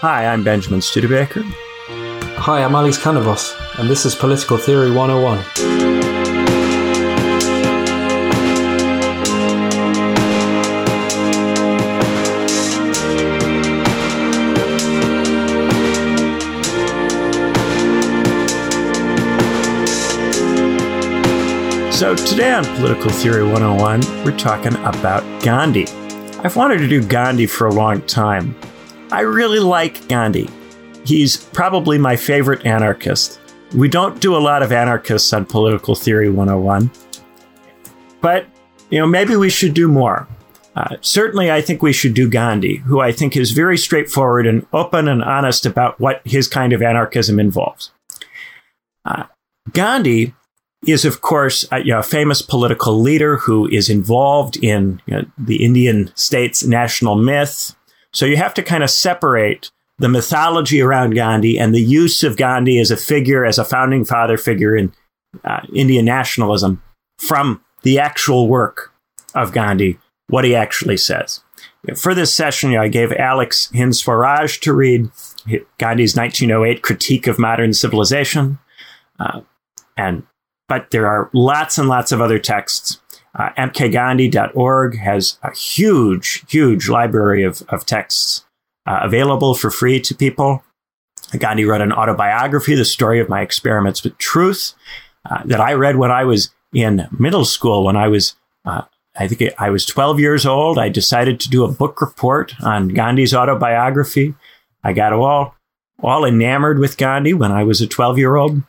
Hi, I'm Benjamin Studebaker. Hi, I'm Alex Canavos, and this is Political Theory 101. So, today on Political Theory 101, we're talking about Gandhi. I've wanted to do Gandhi for a long time. I really like Gandhi. He's probably my favorite anarchist. We don't do a lot of anarchists on Political Theory 101, but you know maybe we should do more. Uh, certainly, I think we should do Gandhi, who I think is very straightforward and open and honest about what his kind of anarchism involves. Uh, Gandhi is, of course, a, you know, a, famous political leader who is involved in you know, the Indian state's national myth. So you have to kind of separate the mythology around Gandhi and the use of Gandhi as a figure, as a founding father figure in uh, Indian nationalism from the actual work of Gandhi, what he actually says. For this session, I gave Alex Hind Swaraj to read Gandhi's 1908 Critique of Modern Civilization. Uh, and but there are lots and lots of other texts. Uh, mkgandhi.org has a huge, huge library of, of texts uh, available for free to people. Gandhi wrote an autobiography, The Story of My Experiments with Truth, uh, that I read when I was in middle school. When I was, uh, I think I was 12 years old, I decided to do a book report on Gandhi's autobiography. I got all, all enamored with Gandhi when I was a 12 year old.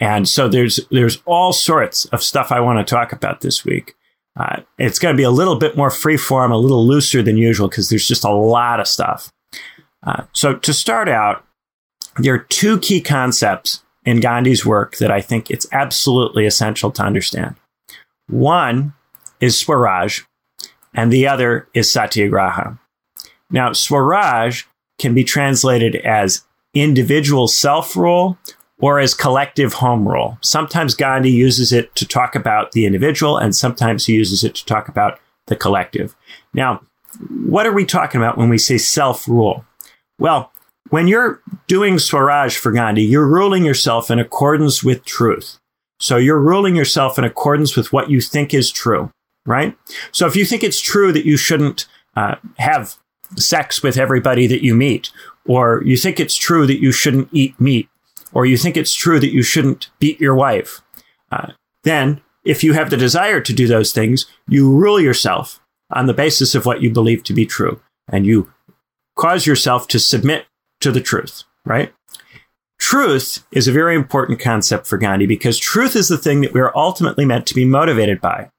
And so there's, there's all sorts of stuff I want to talk about this week. Uh, it's going to be a little bit more freeform, a little looser than usual because there's just a lot of stuff. Uh, so, to start out, there are two key concepts in Gandhi's work that I think it's absolutely essential to understand. One is Swaraj, and the other is Satyagraha. Now, Swaraj can be translated as individual self rule or as collective home rule. Sometimes Gandhi uses it to talk about the individual, and sometimes he uses it to talk about the collective. Now, what are we talking about when we say self rule? Well, when you're doing Swaraj for Gandhi, you're ruling yourself in accordance with truth. So you're ruling yourself in accordance with what you think is true, right? So if you think it's true that you shouldn't uh, have sex with everybody that you meet, or you think it's true that you shouldn't eat meat, or you think it's true that you shouldn't beat your wife, uh, then if you have the desire to do those things, you rule yourself on the basis of what you believe to be true, and you cause yourself to submit to the truth, right? Truth is a very important concept for Gandhi because truth is the thing that we're ultimately meant to be motivated by.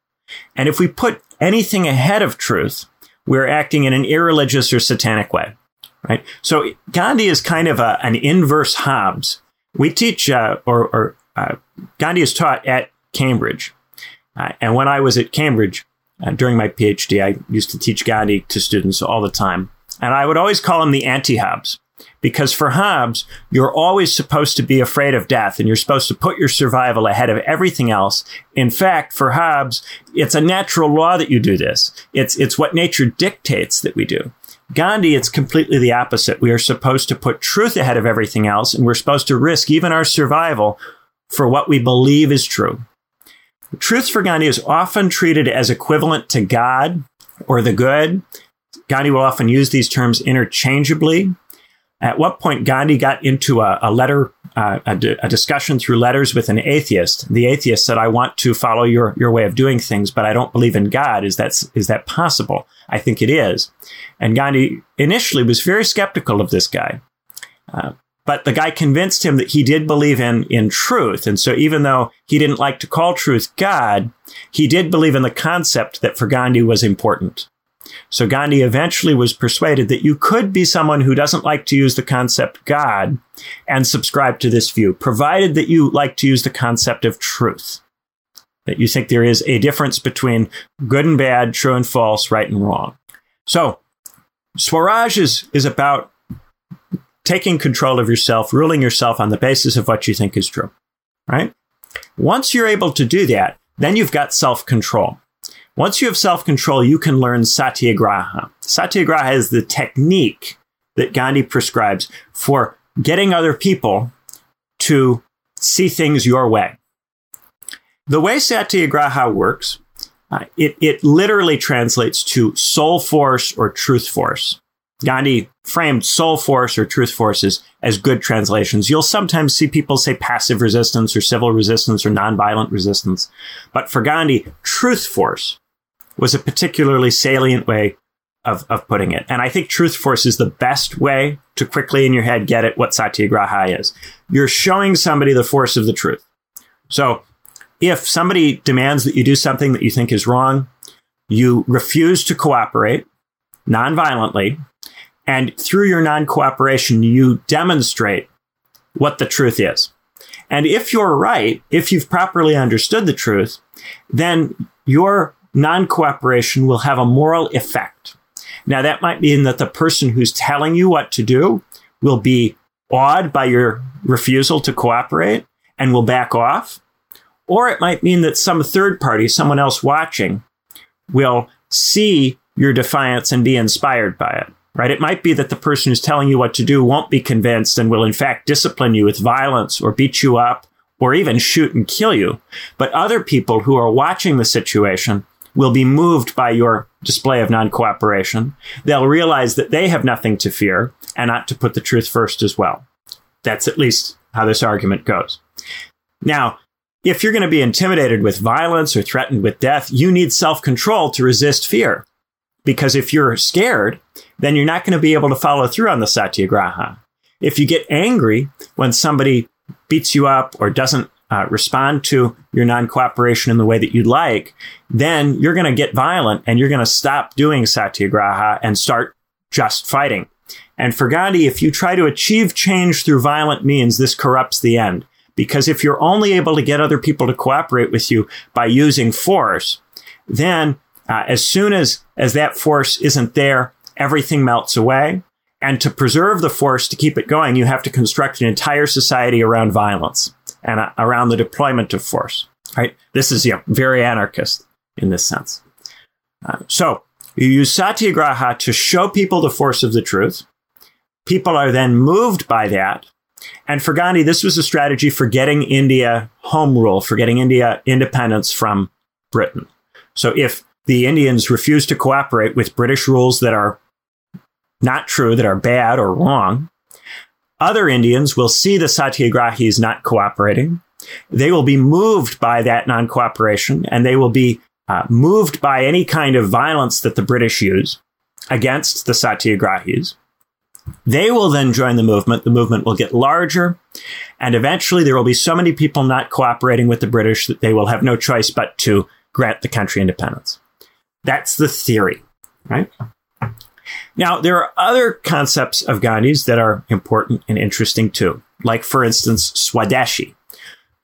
And if we put anything ahead of truth, we're acting in an irreligious or satanic way, right? So Gandhi is kind of a, an inverse Hobbes. We teach, uh, or, or uh, Gandhi is taught at Cambridge. Uh, and when I was at Cambridge uh, during my PhD, I used to teach Gandhi to students all the time. And I would always call him the anti Hobbes because for Hobbes, you're always supposed to be afraid of death and you're supposed to put your survival ahead of everything else. In fact, for Hobbes, it's a natural law that you do this. It's, it's what nature dictates that we do. Gandhi, it's completely the opposite. We are supposed to put truth ahead of everything else and we're supposed to risk even our survival for what we believe is true. Truth for Gandhi is often treated as equivalent to God or the good. Gandhi will often use these terms interchangeably. At what point Gandhi got into a, a letter, uh, a, d- a discussion through letters with an atheist. The atheist said, "I want to follow your your way of doing things, but I don't believe in God. Is that is that possible? I think it is." And Gandhi initially was very skeptical of this guy. Uh, but the guy convinced him that he did believe in in truth and so even though he didn't like to call truth god he did believe in the concept that for gandhi was important so Gandhi eventually was persuaded that you could be someone who doesn't like to use the concept God and subscribe to this view, provided that you like to use the concept of truth. That you think there is a difference between good and bad, true and false, right and wrong. So Swaraj is, is about taking control of yourself, ruling yourself on the basis of what you think is true, right? Once you're able to do that, then you've got self control. Once you have self control, you can learn satyagraha. Satyagraha is the technique that Gandhi prescribes for getting other people to see things your way. The way Satyagraha works, uh, it, it literally translates to soul force or truth force. Gandhi framed soul force or truth forces as good translations. You'll sometimes see people say passive resistance or civil resistance or nonviolent resistance. But for Gandhi, truth force was a particularly salient way of, of putting it. And I think truth force is the best way to quickly in your head get at what satyagraha is. You're showing somebody the force of the truth. So if somebody demands that you do something that you think is wrong, you refuse to cooperate nonviolently, and through your non cooperation, you demonstrate what the truth is. And if you're right, if you've properly understood the truth, then your non cooperation will have a moral effect. Now, that might mean that the person who's telling you what to do will be awed by your refusal to cooperate and will back off. Or it might mean that some third party, someone else watching, will see your defiance and be inspired by it, right? It might be that the person who's telling you what to do won't be convinced and will in fact discipline you with violence or beat you up or even shoot and kill you. But other people who are watching the situation will be moved by your display of non-cooperation. They'll realize that they have nothing to fear and ought to put the truth first as well. That's at least how this argument goes. Now, if you're going to be intimidated with violence or threatened with death, you need self-control to resist fear. Because if you're scared, then you're not going to be able to follow through on the satyagraha. If you get angry when somebody beats you up or doesn't uh, respond to your non cooperation in the way that you'd like, then you're going to get violent and you're going to stop doing satyagraha and start just fighting. And for Gandhi, if you try to achieve change through violent means, this corrupts the end. Because if you're only able to get other people to cooperate with you by using force, then uh, as soon as, as that force isn't there, everything melts away. And to preserve the force, to keep it going, you have to construct an entire society around violence and uh, around the deployment of force. Right? This is yeah, very anarchist in this sense. Uh, so you use satyagraha to show people the force of the truth. People are then moved by that. And for Gandhi, this was a strategy for getting India home rule, for getting India independence from Britain. So if the Indians refuse to cooperate with British rules that are not true, that are bad or wrong, other Indians will see the Satyagrahis not cooperating. They will be moved by that non cooperation and they will be uh, moved by any kind of violence that the British use against the Satyagrahis. They will then join the movement. The movement will get larger. And eventually there will be so many people not cooperating with the British that they will have no choice but to grant the country independence. That's the theory, right? Now, there are other concepts of Gandhi's that are important and interesting too, like, for instance, Swadeshi.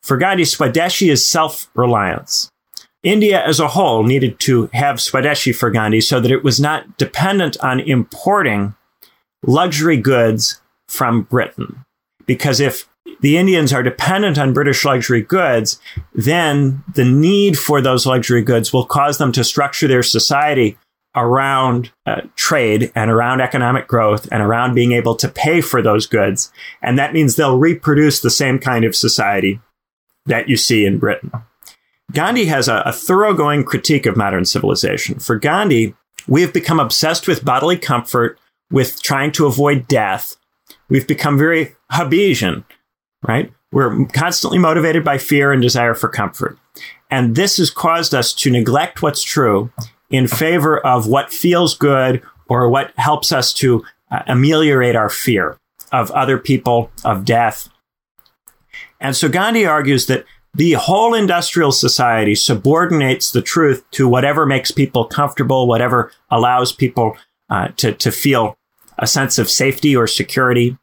For Gandhi, Swadeshi is self reliance. India as a whole needed to have Swadeshi for Gandhi so that it was not dependent on importing luxury goods from Britain. Because if the Indians are dependent on British luxury goods, then the need for those luxury goods will cause them to structure their society around uh, trade and around economic growth and around being able to pay for those goods. And that means they'll reproduce the same kind of society that you see in Britain. Gandhi has a, a thoroughgoing critique of modern civilization. For Gandhi, we have become obsessed with bodily comfort, with trying to avoid death. We've become very Hobbesian, right? We're constantly motivated by fear and desire for comfort. And this has caused us to neglect what's true in favor of what feels good or what helps us to uh, ameliorate our fear of other people, of death. And so Gandhi argues that the whole industrial society subordinates the truth to whatever makes people comfortable, whatever allows people uh, to, to feel a sense of safety or security.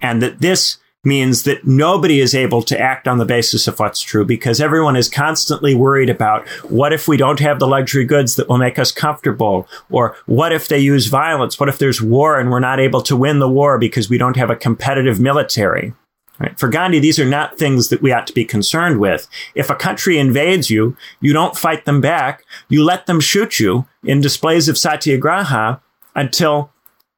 And that this means that nobody is able to act on the basis of what's true because everyone is constantly worried about what if we don't have the luxury goods that will make us comfortable? Or what if they use violence? What if there's war and we're not able to win the war because we don't have a competitive military? Right? For Gandhi, these are not things that we ought to be concerned with. If a country invades you, you don't fight them back. You let them shoot you in displays of satyagraha until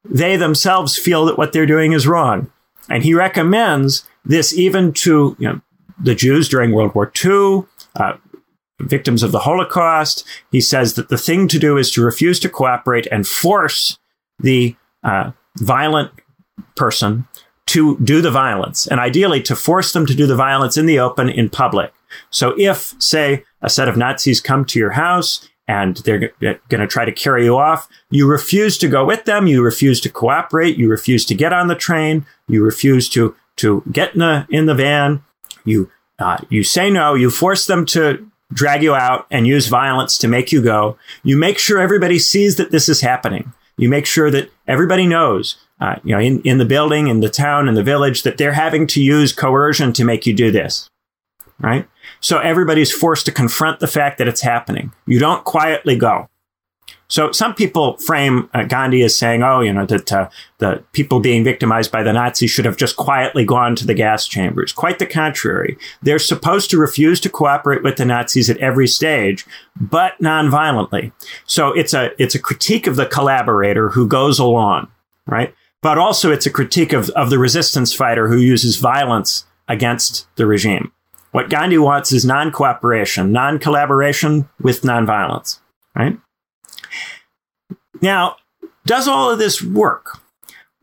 they themselves feel that what they're doing is wrong. And he recommends this even to you know, the Jews during World War II, uh, victims of the Holocaust. He says that the thing to do is to refuse to cooperate and force the uh, violent person to do the violence, and ideally to force them to do the violence in the open in public. So if, say, a set of Nazis come to your house and they're going to try to carry you off, you refuse to go with them, you refuse to cooperate, you refuse to get on the train, you refuse to to get in the in the van, you uh, you say no, you force them to drag you out and use violence to make you go. You make sure everybody sees that this is happening. You make sure that everybody knows uh, you know, in, in the building, in the town, in the village, that they're having to use coercion to make you do this. Right? So everybody's forced to confront the fact that it's happening. You don't quietly go. So some people frame uh, Gandhi as saying, oh, you know, that uh, the people being victimized by the Nazis should have just quietly gone to the gas chambers. Quite the contrary. They're supposed to refuse to cooperate with the Nazis at every stage, but nonviolently. So it's a, it's a critique of the collaborator who goes along, right? but also it's a critique of, of the resistance fighter who uses violence against the regime. What Gandhi wants is non cooperation, non collaboration with nonviolence, right? Now, does all of this work?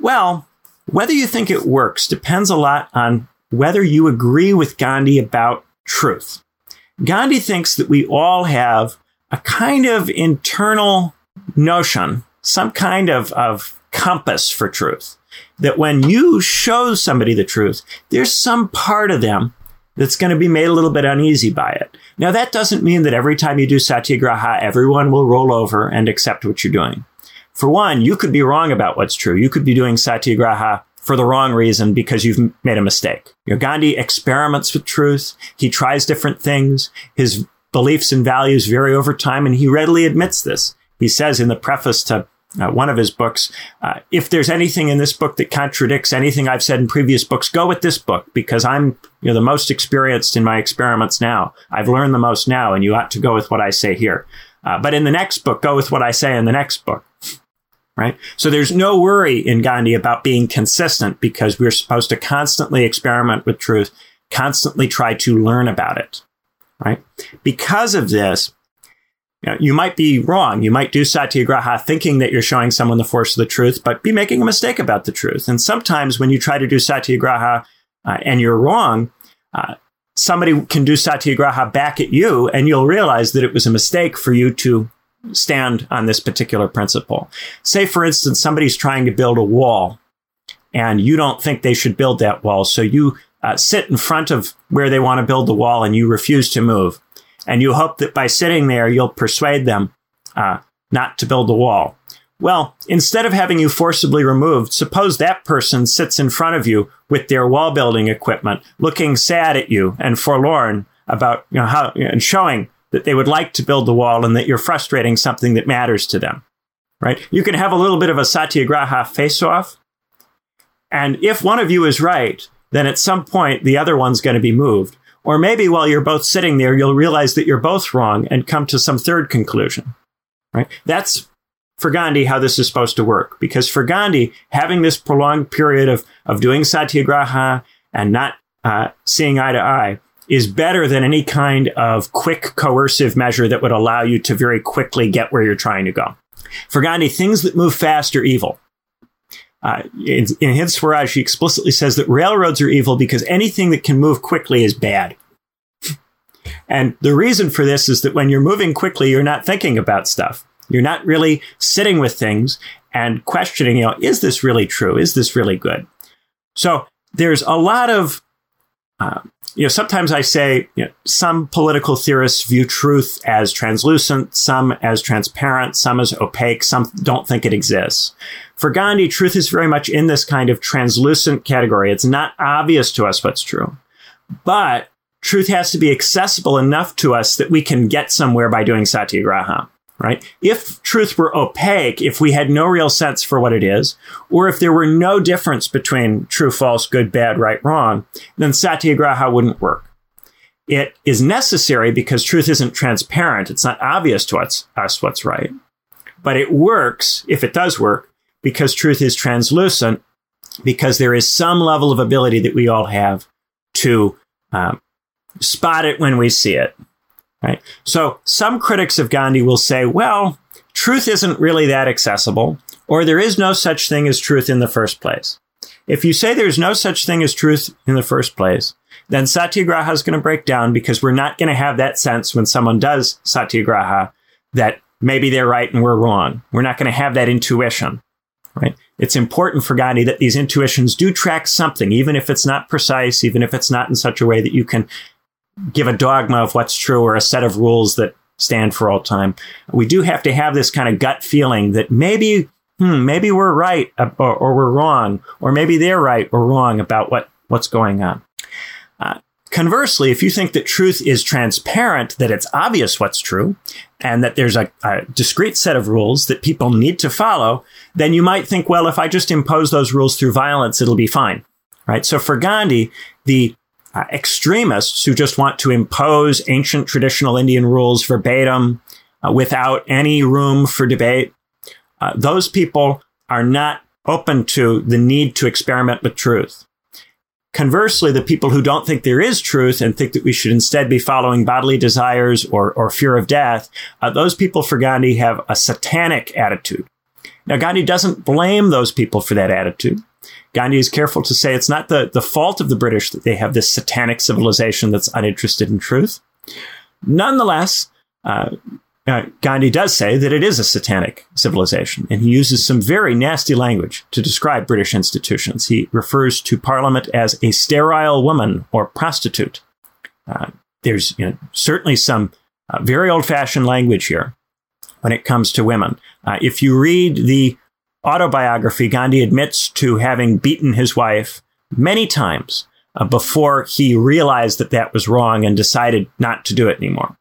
Well, whether you think it works depends a lot on whether you agree with Gandhi about truth. Gandhi thinks that we all have a kind of internal notion, some kind of, of compass for truth. That when you show somebody the truth, there's some part of them that's going to be made a little bit uneasy by it. Now, that doesn't mean that every time you do satyagraha, everyone will roll over and accept what you're doing. For one, you could be wrong about what's true. You could be doing satyagraha for the wrong reason because you've made a mistake. You know, Gandhi experiments with truth. He tries different things. His beliefs and values vary over time, and he readily admits this. He says in the preface to uh, one of his books. Uh, if there's anything in this book that contradicts anything I've said in previous books, go with this book because I'm you know the most experienced in my experiments now. I've learned the most now, and you ought to go with what I say here. Uh, but in the next book, go with what I say in the next book. Right? So there's no worry in Gandhi about being consistent because we're supposed to constantly experiment with truth, constantly try to learn about it. Right? Because of this, you, know, you might be wrong. You might do satyagraha thinking that you're showing someone the force of the truth, but be making a mistake about the truth. And sometimes when you try to do satyagraha uh, and you're wrong, uh, somebody can do satyagraha back at you and you'll realize that it was a mistake for you to stand on this particular principle. Say, for instance, somebody's trying to build a wall and you don't think they should build that wall. So you uh, sit in front of where they want to build the wall and you refuse to move and you hope that by sitting there, you'll persuade them uh, not to build the wall. Well, instead of having you forcibly removed, suppose that person sits in front of you with their wall building equipment, looking sad at you and forlorn about you know how and showing that they would like to build the wall and that you're frustrating something that matters to them. Right? You can have a little bit of a satyagraha face off. And if one of you is right, then at some point the other one's going to be moved. Or maybe while you're both sitting there, you'll realize that you're both wrong and come to some third conclusion. Right? That's for Gandhi how this is supposed to work. Because for Gandhi, having this prolonged period of, of doing satyagraha and not uh, seeing eye to eye is better than any kind of quick coercive measure that would allow you to very quickly get where you're trying to go. For Gandhi, things that move fast are evil. Uh, in, in Hind Swaraj, he explicitly says that railroads are evil because anything that can move quickly is bad. and the reason for this is that when you're moving quickly, you're not thinking about stuff. You're not really sitting with things and questioning, you know, is this really true? Is this really good? So there's a lot of uh, you know, sometimes I say you know, some political theorists view truth as translucent, some as transparent, some as opaque, some don't think it exists. For Gandhi, truth is very much in this kind of translucent category. It's not obvious to us what's true, but truth has to be accessible enough to us that we can get somewhere by doing satyagraha right? If truth were opaque, if we had no real sense for what it is, or if there were no difference between true, false, good, bad, right, wrong, then satyagraha wouldn't work. It is necessary because truth isn't transparent. It's not obvious to us, us what's right. But it works, if it does work, because truth is translucent, because there is some level of ability that we all have to um, spot it when we see it. Right. So some critics of Gandhi will say, well, truth isn't really that accessible, or there is no such thing as truth in the first place. If you say there's no such thing as truth in the first place, then satyagraha is going to break down because we're not going to have that sense when someone does satyagraha that maybe they're right and we're wrong. We're not going to have that intuition, right? It's important for Gandhi that these intuitions do track something, even if it's not precise, even if it's not in such a way that you can give a dogma of what's true or a set of rules that stand for all time. We do have to have this kind of gut feeling that maybe, hmm, maybe we're right or, or we're wrong, or maybe they're right or wrong about what, what's going on. Uh, conversely, if you think that truth is transparent, that it's obvious what's true, and that there's a, a, discrete set of rules that people need to follow, then you might think, well, if I just impose those rules through violence, it'll be fine. Right? So for Gandhi, the uh, extremists who just want to impose ancient traditional Indian rules verbatim uh, without any room for debate. Uh, those people are not open to the need to experiment with truth. Conversely, the people who don't think there is truth and think that we should instead be following bodily desires or, or fear of death, uh, those people for Gandhi have a satanic attitude. Now, Gandhi doesn't blame those people for that attitude. Gandhi is careful to say it's not the, the fault of the British that they have this satanic civilization that's uninterested in truth. Nonetheless, uh, uh, Gandhi does say that it is a satanic civilization, and he uses some very nasty language to describe British institutions. He refers to Parliament as a sterile woman or prostitute. Uh, there's you know, certainly some uh, very old fashioned language here when it comes to women. Uh, if you read the autobiography, Gandhi admits to having beaten his wife many times uh, before he realized that that was wrong and decided not to do it anymore.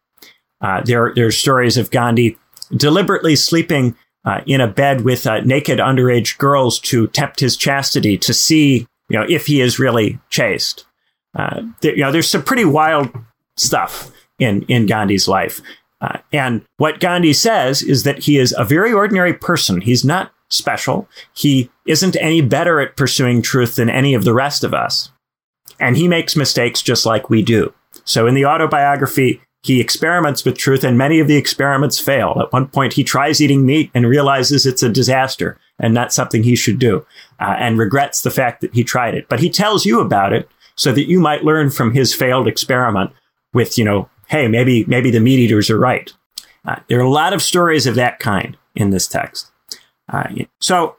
Uh, there, there are stories of Gandhi deliberately sleeping uh, in a bed with uh, naked underage girls to tempt his chastity to see, you know, if he is really chaste. Uh, there, you know, there's some pretty wild stuff in in Gandhi's life. Uh, and what Gandhi says is that he is a very ordinary person. He's not special. He isn't any better at pursuing truth than any of the rest of us. And he makes mistakes just like we do. So in the autobiography, he experiments with truth and many of the experiments fail. At one point, he tries eating meat and realizes it's a disaster and not something he should do uh, and regrets the fact that he tried it. But he tells you about it so that you might learn from his failed experiment with, you know, hey, maybe, maybe the meat eaters are right. Uh, there are a lot of stories of that kind in this text. Uh, so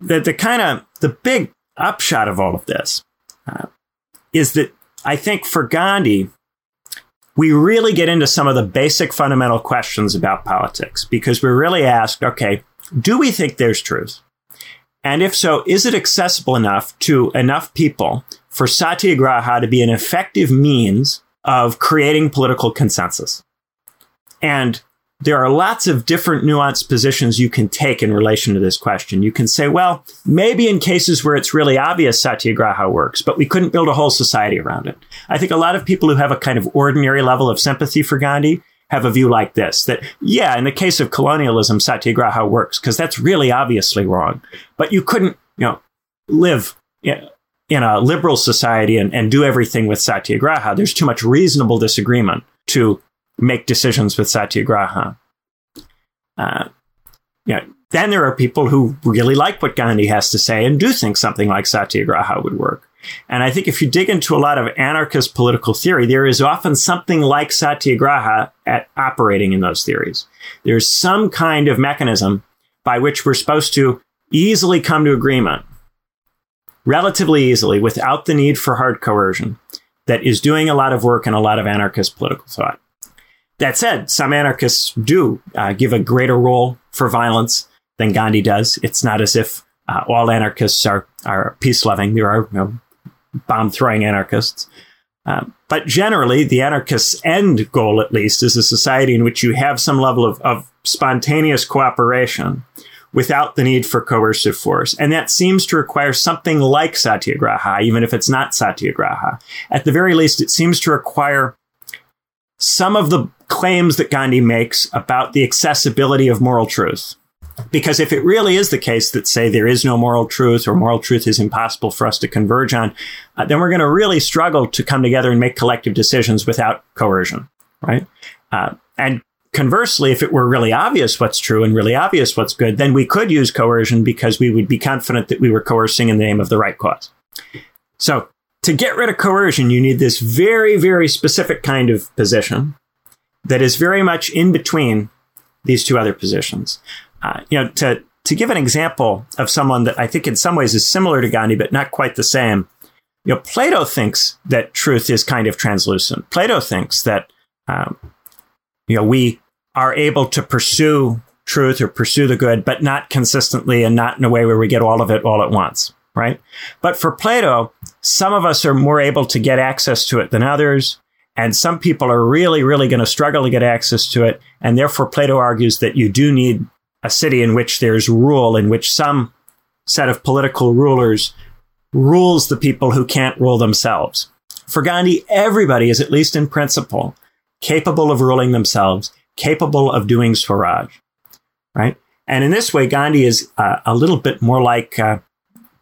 the, the kind of the big upshot of all of this uh, is that I think for Gandhi, we really get into some of the basic fundamental questions about politics because we're really asked, okay, do we think there's truth? And if so, is it accessible enough to enough people for satyagraha to be an effective means of creating political consensus? And there are lots of different nuanced positions you can take in relation to this question. You can say, well, maybe in cases where it's really obvious satyagraha works, but we couldn't build a whole society around it. I think a lot of people who have a kind of ordinary level of sympathy for Gandhi have a view like this that, yeah, in the case of colonialism, satyagraha works because that's really obviously wrong. But you couldn't, you know, live in, a liberal society and, and do everything with satyagraha. There's too much reasonable disagreement to make decisions with satyagraha. Uh, yeah. Then there are people who really like what Gandhi has to say and do think something like satyagraha would work. And I think if you dig into a lot of anarchist political theory, there is often something like satyagraha at operating in those theories. There's some kind of mechanism by which we're supposed to easily come to agreement, relatively easily, without the need for hard coercion, that is doing a lot of work in a lot of anarchist political thought. That said, some anarchists do uh, give a greater role for violence than Gandhi does. It's not as if uh, all anarchists are, are peace loving. There are you know, bomb throwing anarchists. Uh, but generally, the anarchist's end goal, at least, is a society in which you have some level of, of spontaneous cooperation without the need for coercive force. And that seems to require something like satyagraha, even if it's not satyagraha. At the very least, it seems to require some of the claims that Gandhi makes about the accessibility of moral truth. Because if it really is the case that, say, there is no moral truth or moral truth is impossible for us to converge on, uh, then we're going to really struggle to come together and make collective decisions without coercion, right? Uh, and conversely, if it were really obvious what's true and really obvious what's good, then we could use coercion because we would be confident that we were coercing in the name of the right cause. So to get rid of coercion, you need this very, very specific kind of position that is very much in between these two other positions. Uh, you know, to to give an example of someone that I think in some ways is similar to Gandhi, but not quite the same. You know, Plato thinks that truth is kind of translucent. Plato thinks that um, you know we are able to pursue truth or pursue the good, but not consistently and not in a way where we get all of it all at once, right? But for Plato, some of us are more able to get access to it than others. And some people are really, really going to struggle to get access to it. And therefore, Plato argues that you do need a city in which there's rule, in which some set of political rulers rules the people who can't rule themselves. For Gandhi, everybody is, at least in principle, capable of ruling themselves, capable of doing Swaraj, right? And in this way, Gandhi is uh, a little bit more like uh,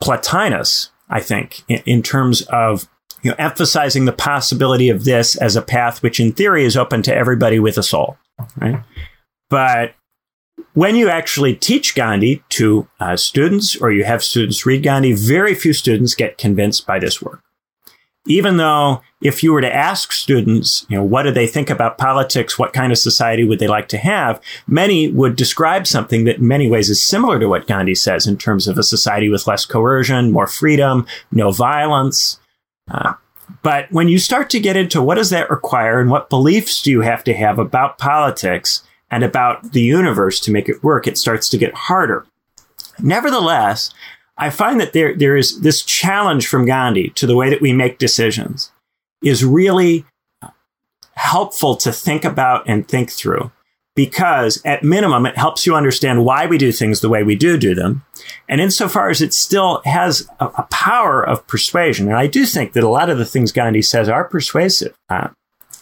Plotinus, I think, in, in terms of you know, emphasizing the possibility of this as a path which in theory is open to everybody with a soul, right? But when you actually teach Gandhi to uh, students or you have students read Gandhi, very few students get convinced by this work. Even though if you were to ask students, you know, what do they think about politics? What kind of society would they like to have? Many would describe something that in many ways is similar to what Gandhi says in terms of a society with less coercion, more freedom, no violence, uh, but when you start to get into what does that require and what beliefs do you have to have about politics and about the universe to make it work, it starts to get harder. Nevertheless, I find that there, there is this challenge from Gandhi to the way that we make decisions is really helpful to think about and think through because at minimum, it helps you understand why we do things the way we do do them. And insofar as it still has a, a power of persuasion, and I do think that a lot of the things Gandhi says are persuasive, uh,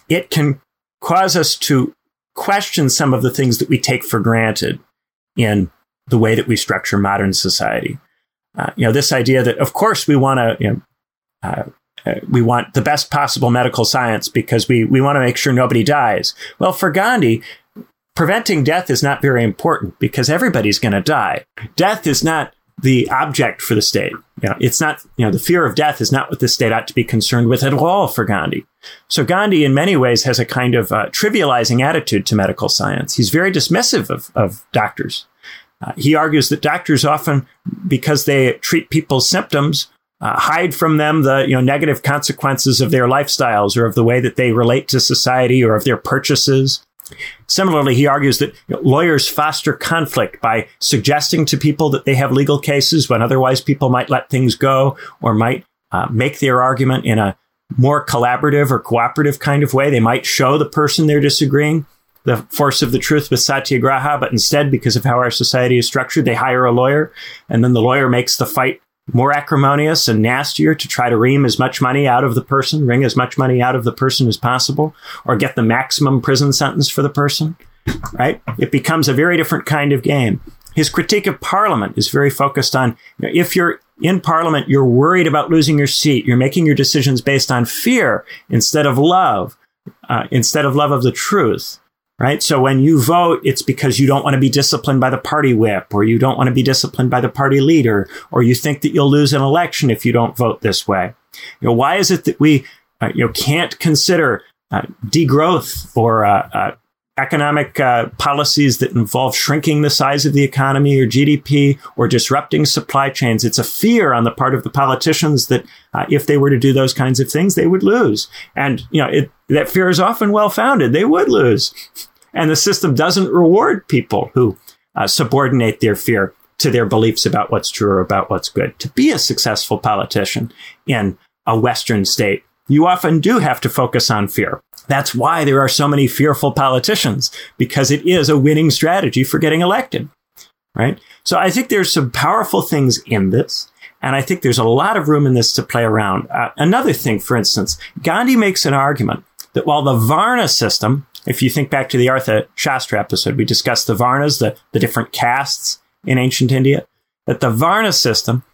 it can cause us to question some of the things that we take for granted in the way that we structure modern society. Uh, you know, this idea that, of course, we want to, you know, uh, uh, we want the best possible medical science because we, we want to make sure nobody dies. Well, for Gandhi, preventing death is not very important because everybody's going to die. Death is not the object for the state. You know, it's not, you know, the fear of death is not what the state ought to be concerned with at all for Gandhi. So Gandhi, in many ways, has a kind of uh, trivializing attitude to medical science. He's very dismissive of, of doctors. Uh, he argues that doctors often, because they treat people's symptoms, uh, hide from them the you know negative consequences of their lifestyles or of the way that they relate to society or of their purchases Similarly, he argues that lawyers foster conflict by suggesting to people that they have legal cases when otherwise people might let things go or might uh, make their argument in a more collaborative or cooperative kind of way. They might show the person they're disagreeing the force of the truth with satyagraha, but instead, because of how our society is structured, they hire a lawyer and then the lawyer makes the fight more acrimonious and nastier to try to ream as much money out of the person, wring as much money out of the person as possible, or get the maximum prison sentence for the person, right? It becomes a very different kind of game. His critique of parliament is very focused on you know, if you're in parliament, you're worried about losing your seat. You're making your decisions based on fear instead of love, uh, instead of love of the truth right? So when you vote, it's because you don't want to be disciplined by the party whip, or you don't want to be disciplined by the party leader, or you think that you'll lose an election if you don't vote this way. You know, why is it that we, uh, you know, can't consider uh, degrowth or uh, uh economic uh, policies that involve shrinking the size of the economy or GDP or disrupting supply chains. It's a fear on the part of the politicians that uh, if they were to do those kinds of things, they would lose. And, you know, it, that fear is often well founded. They would lose. And the system doesn't reward people who uh, subordinate their fear to their beliefs about what's true or about what's good. To be a successful politician in a Western state, you often do have to focus on fear. That's why there are so many fearful politicians, because it is a winning strategy for getting elected. Right? So I think there's some powerful things in this. And I think there's a lot of room in this to play around. Uh, another thing, for instance, Gandhi makes an argument that while the Varna system if you think back to the Artha Shastra episode, we discussed the Varnas, the, the different castes in ancient India, that the Varna system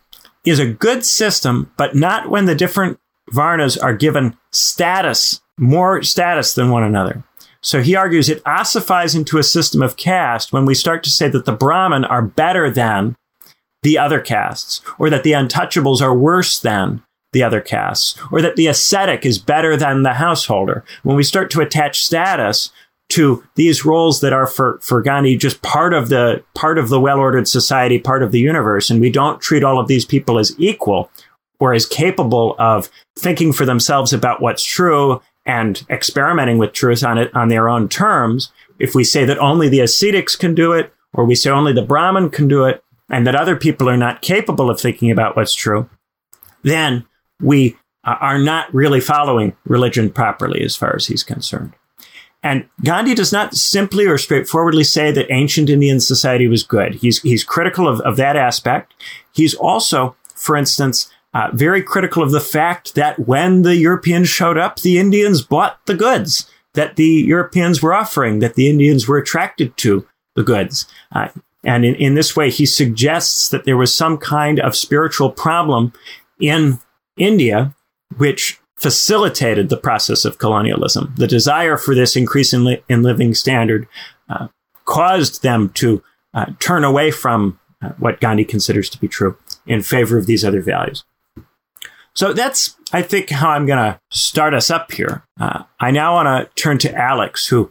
is a good system, but not when the different Varnas are given status, more status than one another. So he argues it ossifies into a system of caste when we start to say that the Brahmin are better than the other castes, or that the untouchables are worse than the other castes, or that the ascetic is better than the householder. When we start to attach status to these roles that are for, for Gandhi just part of the part of the well-ordered society, part of the universe, and we don't treat all of these people as equal or as capable of thinking for themselves about what's true and experimenting with truth on it on their own terms. If we say that only the ascetics can do it, or we say only the Brahmin can do it, and that other people are not capable of thinking about what's true, then we uh, are not really following religion properly as far as he's concerned. And Gandhi does not simply or straightforwardly say that ancient Indian society was good. He's, he's critical of, of that aspect. He's also, for instance, uh, very critical of the fact that when the Europeans showed up, the Indians bought the goods that the Europeans were offering, that the Indians were attracted to the goods. Uh, and in, in this way, he suggests that there was some kind of spiritual problem in India, which facilitated the process of colonialism. The desire for this increase in, li- in living standard uh, caused them to uh, turn away from uh, what Gandhi considers to be true in favor of these other values. So that's, I think, how I'm going to start us up here. Uh, I now want to turn to Alex, who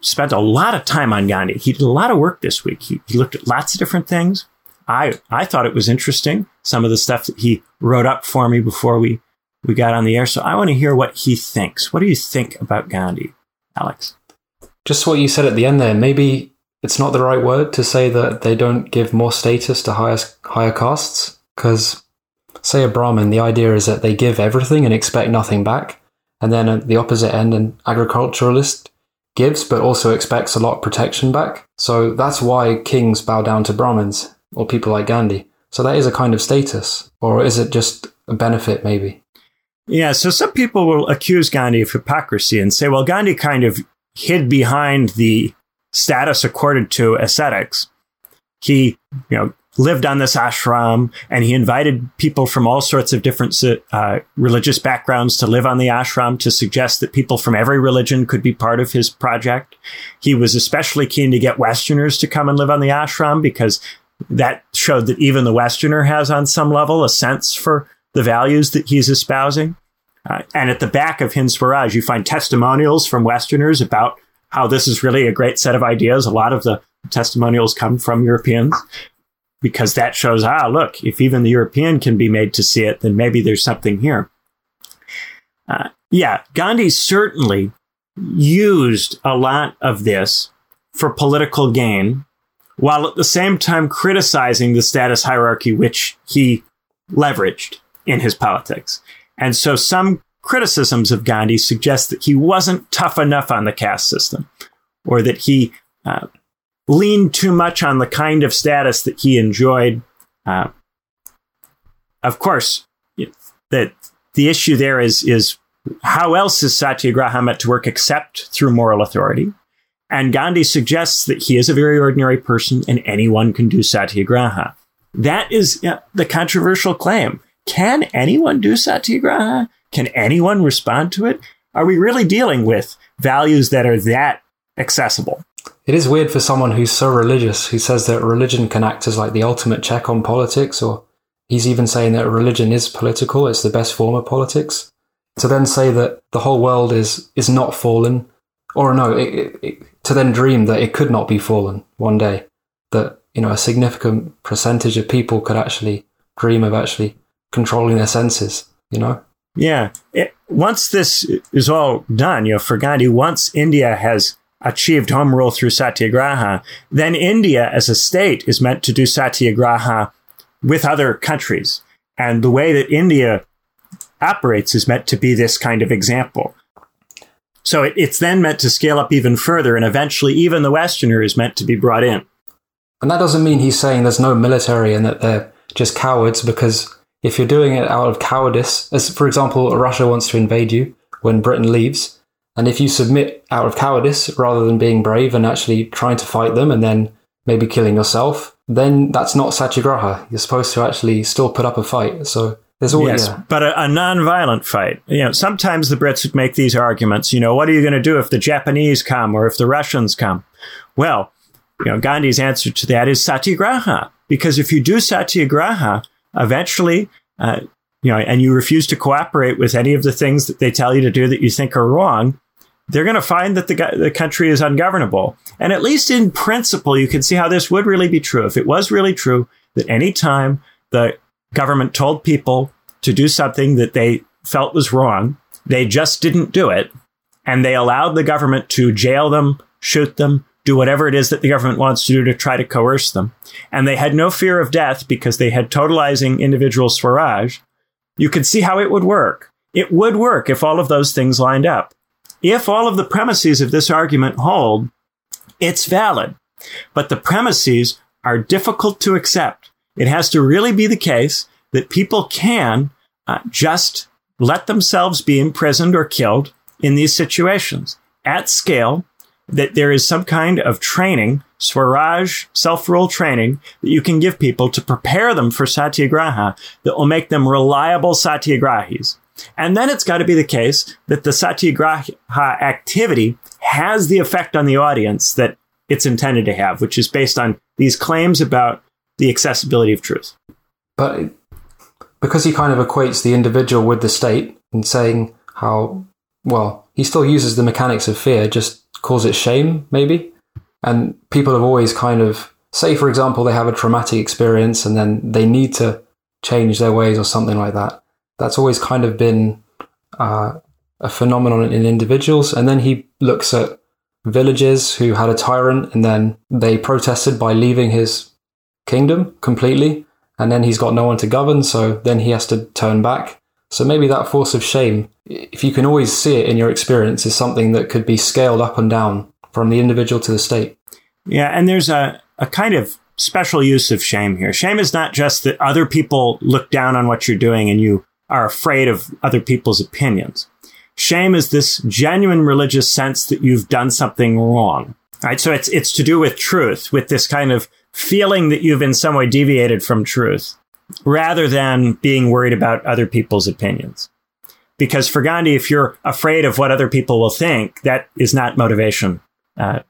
spent a lot of time on Gandhi. He did a lot of work this week. He, he looked at lots of different things. I, I thought it was interesting, some of the stuff that he wrote up for me before we we got on the air. So I want to hear what he thinks. What do you think about Gandhi, Alex? Just what you said at the end there. Maybe it's not the right word to say that they don't give more status to higher higher castes because say a brahmin the idea is that they give everything and expect nothing back. And then at the opposite end an agriculturalist gives but also expects a lot of protection back. So that's why kings bow down to brahmins or people like gandhi. So that is a kind of status. Or is it just a benefit maybe? Yeah, so some people will accuse Gandhi of hypocrisy and say, well, Gandhi kind of hid behind the status accorded to ascetics. He, you know, lived on this ashram and he invited people from all sorts of different uh, religious backgrounds to live on the ashram to suggest that people from every religion could be part of his project. He was especially keen to get Westerners to come and live on the ashram because that showed that even the Westerner has on some level a sense for the values that he's espousing. Uh, and at the back of Hind Swaraj, you find testimonials from Westerners about how this is really a great set of ideas. A lot of the testimonials come from Europeans because that shows, ah, look, if even the European can be made to see it, then maybe there's something here. Uh, yeah, Gandhi certainly used a lot of this for political gain, while at the same time criticizing the status hierarchy which he leveraged in his politics. And so some criticisms of Gandhi suggest that he wasn't tough enough on the caste system or that he uh, leaned too much on the kind of status that he enjoyed. Uh, of course, that the issue there is, is how else is Satyagraha meant to work except through moral authority? And Gandhi suggests that he is a very ordinary person and anyone can do Satyagraha. That is uh, the controversial claim. Can anyone do satyagraha? Can anyone respond to it? Are we really dealing with values that are that accessible? It is weird for someone who's so religious, who says that religion can act as like the ultimate check on politics, or he's even saying that religion is political, it's the best form of politics. To then say that the whole world is is not fallen, or no, it, it, to then dream that it could not be fallen one day, that you know a significant percentage of people could actually dream of actually controlling their senses, you know? Yeah. It, once this is all done, you know, for Gandhi, once India has achieved home rule through satyagraha, then India as a state is meant to do satyagraha with other countries. And the way that India operates is meant to be this kind of example. So it, it's then meant to scale up even further, and eventually, even the Westerner is meant to be brought in. And that doesn't mean he's saying there's no military and that they're just cowards, because if you're doing it out of cowardice, as for example, Russia wants to invade you when Britain leaves, And if you submit out of cowardice rather than being brave and actually trying to fight them and then maybe killing yourself, then that's not satyagraha. You're supposed to actually still put up a fight. So there's always, yes, yeah. but a, a non-violent fight. You know, sometimes the Brits would make these arguments. You know, what are you going to do if the Japanese come or if the Russians come? Well, you know, Gandhi's answer to that is satyagraha. Because if you do satyagraha, eventually, uh, you know, and you refuse to cooperate with any of the things that they tell you to do that you think are wrong, they're going to find that the, the country is ungovernable. And at least in principle, you can see how this would really be true. If it was really true that any time the government told people to do something that they felt was wrong, they just didn't do it. And they allowed the government to jail them, shoot them, do whatever it is that the government wants to do to try to coerce them. And they had no fear of death because they had totalizing individual Swaraj. You could see how it would work. It would work if all of those things lined up. If all of the premises of this argument hold, it's valid. But the premises are difficult to accept. It has to really be the case that people can uh, just let themselves be imprisoned or killed in these situations at scale, that there is some kind of training, Swaraj, self-rule training that you can give people to prepare them for satyagraha that will make them reliable satyagrahis. And then it's got to be the case that the satyagraha activity has the effect on the audience that it's intended to have, which is based on these claims about the accessibility of truth. But because he kind of equates the individual with the state and saying how, well, he still uses the mechanics of fear, just calls it shame, maybe. And people have always kind of, say, for example, they have a traumatic experience and then they need to change their ways or something like that that's always kind of been uh, a phenomenon in individuals. And then he looks at villages who had a tyrant and then they protested by leaving his kingdom completely. And then he's got no one to govern. So then he has to turn back. So maybe that force of shame, if you can always see it in your experience, is something that could be scaled up and down from the individual to the state. Yeah. And there's a, a kind of special use of shame here. Shame is not just that other people look down on what you're doing and you are afraid of other people's opinions. Shame is this genuine religious sense that you've done something wrong. Right. So it's, it's to do with truth, with this kind of feeling that you've in some way deviated from truth rather than being worried about other people's opinions. Because for Gandhi, if you're afraid of what other people will think, that is not motivation uh,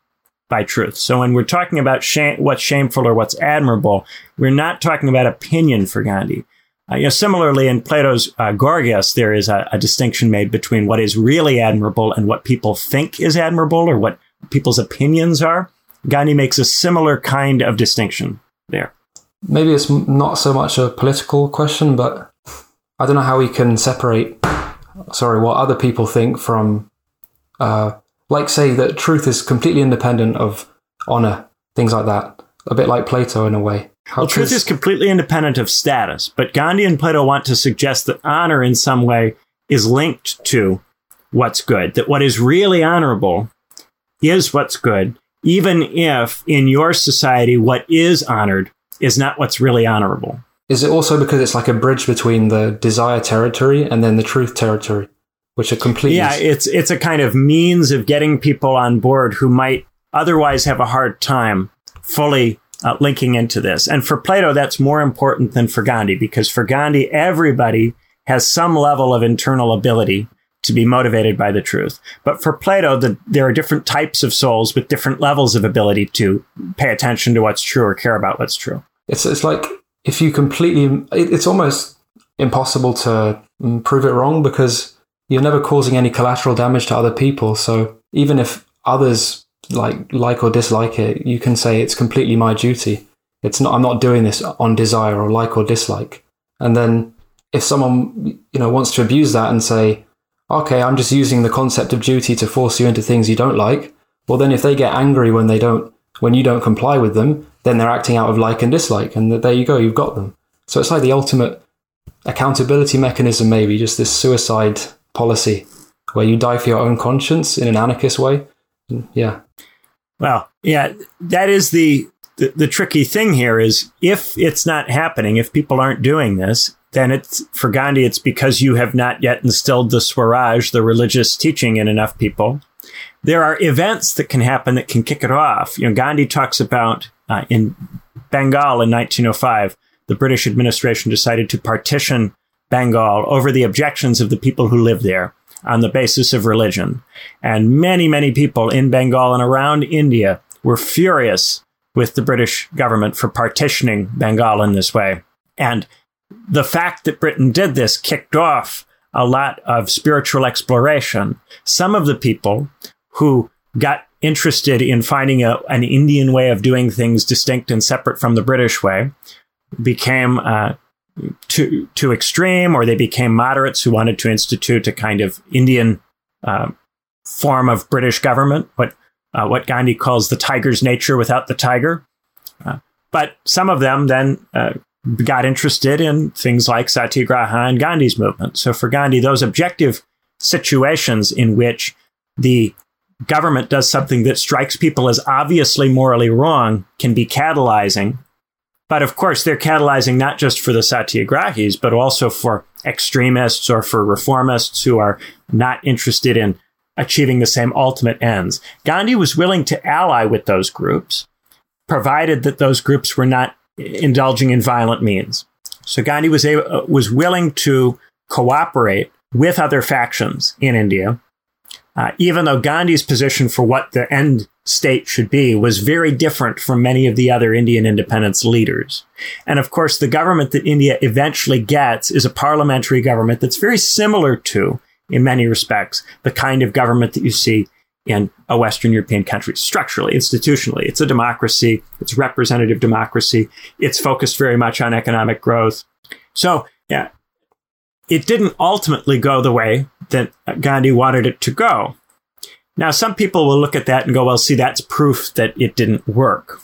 by truth. So when we're talking about shame, what's shameful or what's admirable, we're not talking about opinion for Gandhi. Uh, you know, similarly, in Plato's uh, Gorgias, there is a, a, distinction made between what is really admirable and what people think is admirable or what people's opinions are. Gandhi makes a similar kind of distinction there. Maybe it's not so much a political question, but I don't know how we can separate, sorry, what other people think from, uh, like, say that truth is completely independent of honor, things like that. A bit like Plato in a way. How well, truth is completely independent of status, but Gandhi and Plato want to suggest that honor in some way is linked to what's good, that what is really honorable is what's good, even if in your society what is honored is not what's really honorable. Is it also because it's like a bridge between the desire territory and then the truth territory, which are completely Yeah, it's it's a kind of means of getting people on board who might otherwise have a hard time fully uh, linking into this. And for Plato, that's more important than for Gandhi because for Gandhi, everybody has some level of internal ability to be motivated by the truth. But for Plato, the, there are different types of souls with different levels of ability to pay attention to what's true or care about what's true. It's, it's like if you completely, it's almost impossible to prove it wrong because you're never causing any collateral damage to other people. So even if others like like or dislike it, you can say it's completely my duty. It's not I'm not doing this on desire or like or dislike. And then if someone you know wants to abuse that and say, okay, I'm just using the concept of duty to force you into things you don't like, well then if they get angry when they don't when you don't comply with them, then they're acting out of like and dislike, and there you go, you've got them. So it's like the ultimate accountability mechanism, maybe just this suicide policy where you die for your own conscience in an anarchist way. Yeah. Well, yeah, that is the, the, the tricky thing here is if it's not happening, if people aren't doing this, then it's for Gandhi, it's because you have not yet instilled the Swaraj, the religious teaching in enough people. There are events that can happen that can kick it off. You know, Gandhi talks about uh, in Bengal in 1905, the British administration decided to partition Bengal over the objections of the people who lived there on the basis of religion. And many, many people in Bengal and around India were furious with the British government for partitioning Bengal in this way. And the fact that Britain did this kicked off a lot of spiritual exploration. Some of the people who got interested in finding a, an Indian way of doing things distinct and separate from the British way became uh, too too extreme, or they became moderates who wanted to institute a kind of Indian uh, form of British government, what uh, what Gandhi calls the tiger's nature without the tiger. Uh, but some of them then uh, got interested in things like Satyagraha and Gandhi's movement. So for Gandhi, those objective situations in which the government does something that strikes people as obviously morally wrong can be catalyzing but of course, they're catalyzing not just for the satyagrahis, but also for extremists or for reformists who are not interested in achieving the same ultimate ends. Gandhi was willing to ally with those groups, provided that those groups were not indulging in violent means. So Gandhi was able, was willing to cooperate with other factions in India, uh, even though Gandhi's position for what the end state should be was very different from many of the other Indian independence leaders. And of course, the government that India eventually gets is a parliamentary government that's very similar to, in many respects, the kind of government that you see in a Western European country structurally, institutionally. It's a democracy. It's representative democracy. It's focused very much on economic growth. So, yeah, it didn't ultimately go the way that Gandhi wanted it to go. Now, some people will look at that and go, well, see, that's proof that it didn't work.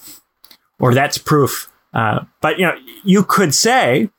Or that's proof. Uh, but, you know, you could say,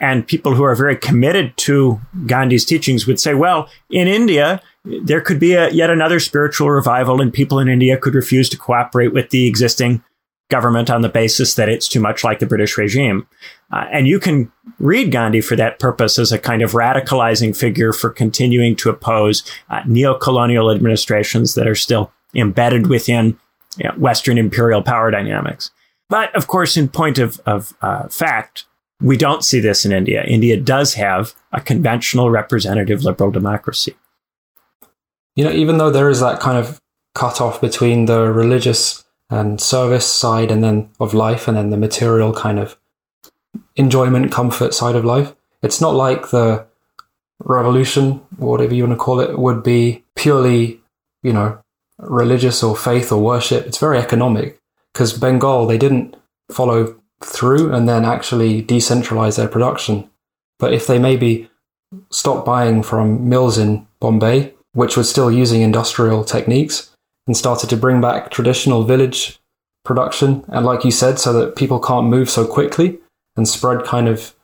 and people who are very committed to Gandhi's teachings would say, well, in India, there could be a, yet another spiritual revival, and people in India could refuse to cooperate with the existing government on the basis that it's too much like the British regime. Uh, and you can read Gandhi for that purpose as a kind of radicalizing figure for continuing to oppose uh, neo-colonial administrations that are still embedded within you know, Western imperial power dynamics. But of course, in point of, of uh, fact, we don't see this in India. India does have a conventional representative liberal democracy. You know, even though there is that kind of cutoff between the religious and service side and then of life and then the material kind of enjoyment comfort side of life. It's not like the revolution whatever you want to call it would be purely you know religious or faith or worship. It's very economic because bengal they didn't follow through and then actually decentralize their production. But if they maybe stopped buying from mills in bombay which were still using industrial techniques and started to bring back traditional village production. And like you said, so that people can't move so quickly and spread kind of,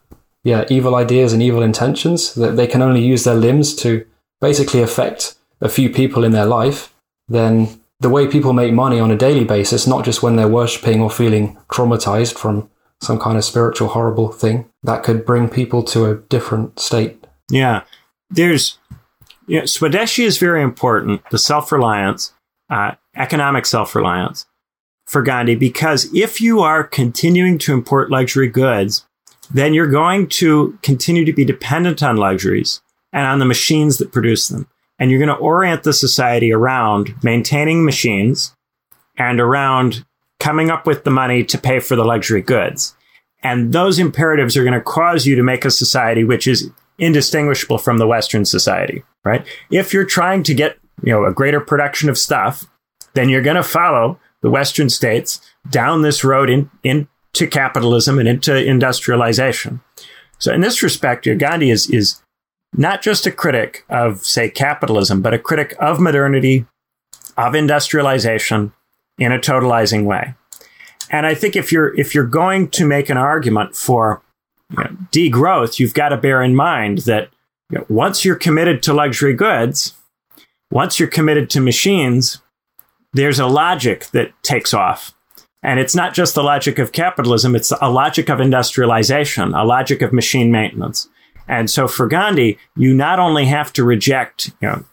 yeah, evil ideas and evil intentions, that they can only use their limbs to basically affect a few people in their life, then the way people make money on a daily basis, not just when they're worshipping or feeling traumatized from some kind of spiritual horrible thing, that could bring people to a different state. Yeah. There's, yeah, Swadeshi is very important, the self reliance uh, economic self reliance for Gandhi because if you are continuing to import luxury goods, then you're going to continue to be dependent on luxuries and on the machines that produce them. And you're going to orient the society around maintaining machines and around coming up with the money to pay for the luxury goods. And those imperatives are going to cause you to make a society which is indistinguishable from the Western society, right? If you're trying to get you know, a greater production of stuff, then you're going to follow the Western states down this road in, into capitalism and into industrialization. So in this respect, Gandhi is, is not just a critic of, say, capitalism, but a critic of modernity, of industrialization in a totalizing way. And I think if you're if you're going to make an argument for you know, degrowth, you've got to bear in mind that you know, once you're committed to luxury goods, once you're committed to machines, there's a logic that takes off. And it's not just the logic of capitalism, it's a logic of industrialization, a logic of machine maintenance. And so for Gandhi, you not only have to reject, you know,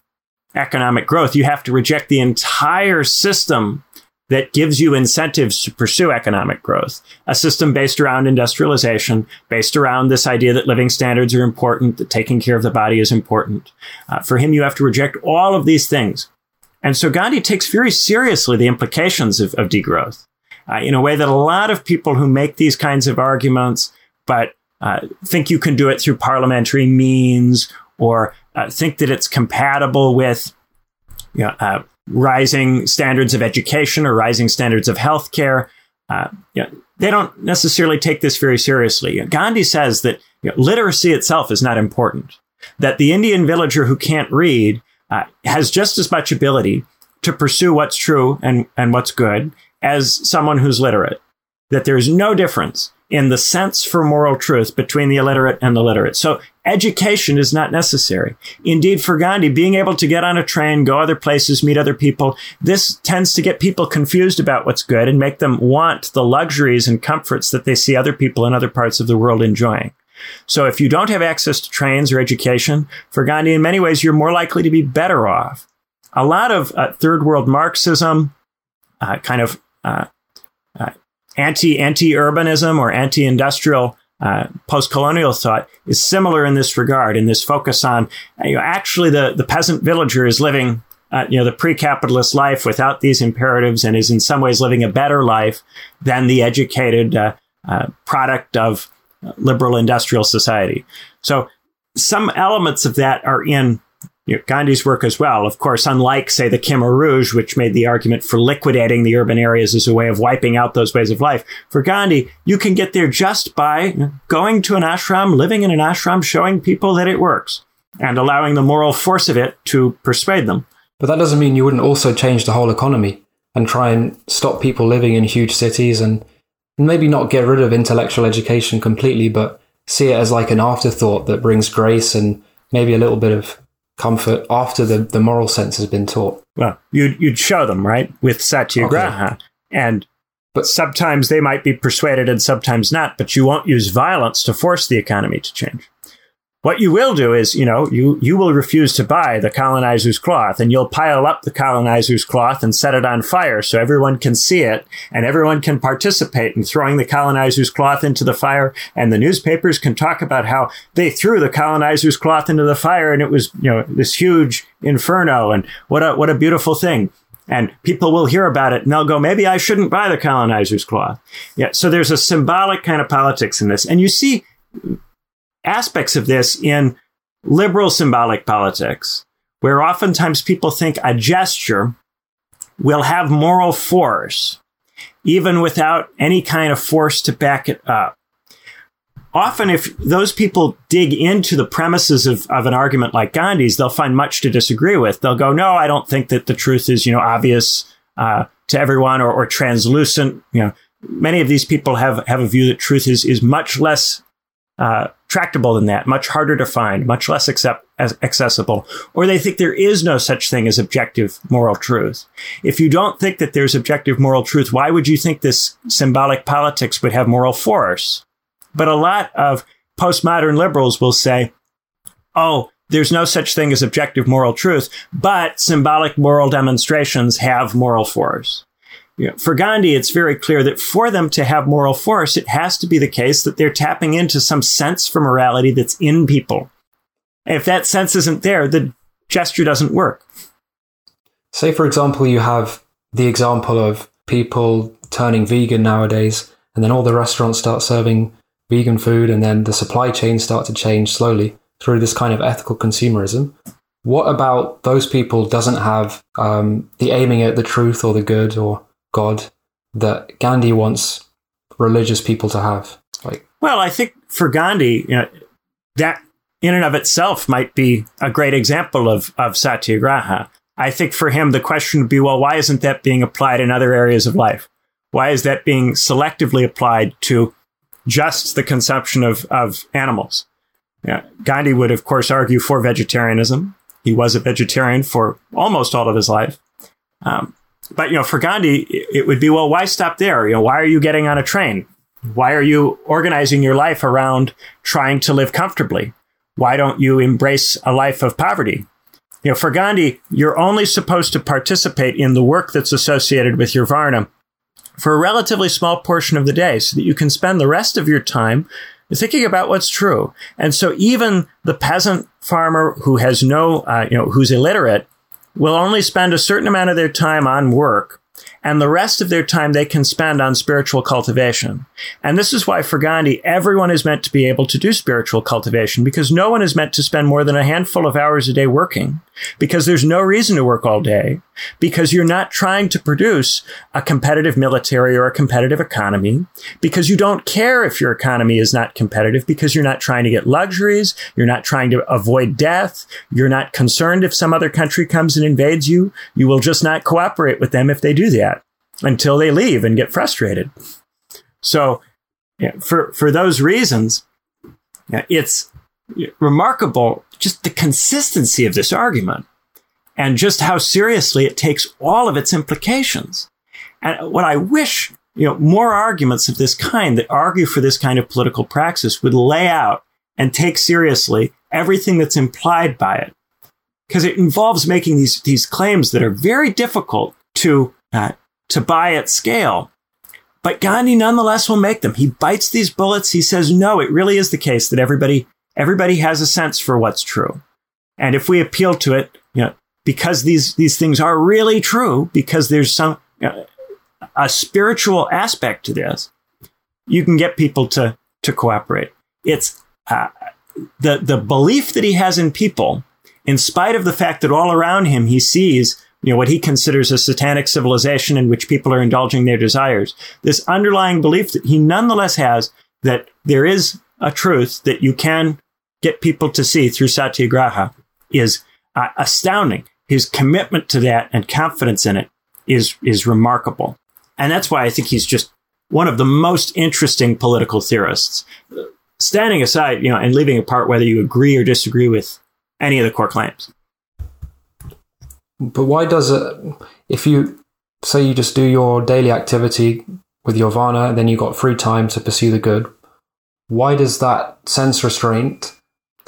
economic growth, you have to reject the entire system that gives you incentives to pursue economic growth. A system based around industrialization, based around this idea that living standards are important, that taking care of the body is important. Uh, for him, you have to reject all of these things. And so Gandhi takes very seriously the implications of, of degrowth uh, in a way that a lot of people who make these kinds of arguments, but uh, think you can do it through parliamentary means or uh, think that it's compatible with you know, uh, rising standards of education or rising standards of healthcare. Uh, you know, they don't necessarily take this very seriously. You know, Gandhi says that you know, literacy itself is not important, that the Indian villager who can't read uh, has just as much ability to pursue what's true and, and what's good as someone who's literate, that there's no difference in the sense for moral truth between the illiterate and the literate. So education is not necessary. Indeed, for Gandhi, being able to get on a train, go other places, meet other people, this tends to get people confused about what's good and make them want the luxuries and comforts that they see other people in other parts of the world enjoying. So if you don't have access to trains or education, for Gandhi, in many ways, you're more likely to be better off. A lot of uh, third world Marxism, uh, kind of uh, uh anti anti urbanism or anti industrial uh, post colonial thought is similar in this regard, in this focus on you know, actually the, the peasant villager is living uh, you know the pre-capitalist life without these imperatives and is in some ways living a better life than the educated uh, uh product of liberal industrial society. So some elements of that are in you know, Gandhi's work as well. Of course, unlike, say, the Khmer Rouge, which made the argument for liquidating the urban areas as a way of wiping out those ways of life, for Gandhi, you can get there just by going to an ashram, living in an ashram, showing people that it works, and allowing the moral force of it to persuade them. But that doesn't mean you wouldn't also change the whole economy and try and stop people living in huge cities and maybe not get rid of intellectual education completely, but see it as like an afterthought that brings grace and maybe a little bit of comfort after the, the moral sense has been taught. Well, you'd, you'd show them, right, with satyagraha. Okay. And but sometimes they might be persuaded and sometimes not, but you won't use violence to force the economy to change. What you will do is, you know, you, you will refuse to buy the colonizer's cloth and you'll pile up the colonizer's cloth and set it on fire so everyone can see it and everyone can participate in throwing the colonizer's cloth into the fire. And the newspapers can talk about how they threw the colonizer's cloth into the fire and it was, you know, this huge inferno and what a, what a beautiful thing and people will hear about it and they'll go, maybe I shouldn't buy the colonizer's cloth. Yeah. So there's a symbolic kind of politics in this. And you see aspects of this in liberal symbolic politics, where oftentimes people think a gesture will have moral force, even without any kind of force to back it up. Often, if those people dig into the premises of, of an argument like Gandhi's, they'll find much to disagree with. They'll go, no, I don't think that the truth is, you know, obvious uh, to everyone or, or translucent. You know, many of these people have, have a view that truth is, is much less uh, tractable than that, much harder to find, much less accept- accessible, or they think there is no such thing as objective moral truth. If you don't think that there's objective moral truth, why would you think this symbolic politics would have moral force? But a lot of postmodern liberals will say, oh, there's no such thing as objective moral truth, but symbolic moral demonstrations have moral force. You know, for Gandhi, it's very clear that for them to have moral force, it has to be the case that they're tapping into some sense for morality that's in people. And if that sense isn't there, the gesture doesn't work. Say, for example, you have the example of people turning vegan nowadays, and then all the restaurants start serving vegan food, and then the supply chains start to change slowly through this kind of ethical consumerism. What about those people doesn't have um, the aiming at the truth or the good or God that Gandhi wants religious people to have? Like, well, I think for Gandhi, you know, that in and of itself might be a great example of, of satyagraha. I think for him, the question would be, well, why isn't that being applied in other areas of life? Why is that being selectively applied to just the consumption of, of animals? Yeah. Gandhi would, of course, argue for vegetarianism. He was a vegetarian for almost all of his life. Um, but you know, for Gandhi, it would be, well, why stop there? You know, why are you getting on a train? Why are you organizing your life around trying to live comfortably? why don't you embrace a life of poverty? You know, for Gandhi, you're only supposed to participate in the work that's associated with your Varna for a relatively small portion of the day so that you can spend the rest of your time thinking about what's true. And so even the peasant farmer who has no, uh, you know, who's illiterate will only spend a certain amount of their time on work and the rest of their time they can spend on spiritual cultivation. And this is why for Gandhi, everyone is meant to be able to do spiritual cultivation because no one is meant to spend more than a handful of hours a day working because there's no reason to work all day because you're not trying to produce a competitive military or a competitive economy because you don't care if your economy is not competitive because you're not trying to get luxuries. You're not trying to avoid death. You're not concerned if some other country comes and invades you. You will just not cooperate with them if they do that until they leave and get frustrated. So yeah, for, for those reasons, it's remarkable just the consistency of this argument and just how seriously it takes all of its implications. And what I wish, you know, more arguments of this kind that argue for this kind of political praxis would lay out and take seriously everything that's implied by it. Because it involves making these, these claims that are very difficult to, uh, to buy at scale. But Gandhi nonetheless will make them. He bites these bullets. He says, no, it really is the case that everybody everybody has a sense for what's true. And if we appeal to it, because these, these things are really true, because there's some, know, a spiritual aspect to this, you can get people to, to cooperate. It's, uh, the, the belief that he has in people, in spite of the fact that all around him he sees you know, what he considers a satanic civilization in which people are indulging their desires. This underlying belief that he nonetheless has that there is a truth that you can get people to see through satyagraha is uh, astounding. His commitment to that and confidence in it is, is remarkable. And that's why I think he's just one of the most interesting political theorists. Standing aside, you know, and leaving apart whether you agree or disagree with any of the core claims. But why does it, if you say you just do your daily activity with your Varna, then you got free time to pursue the good, why does that sense restraint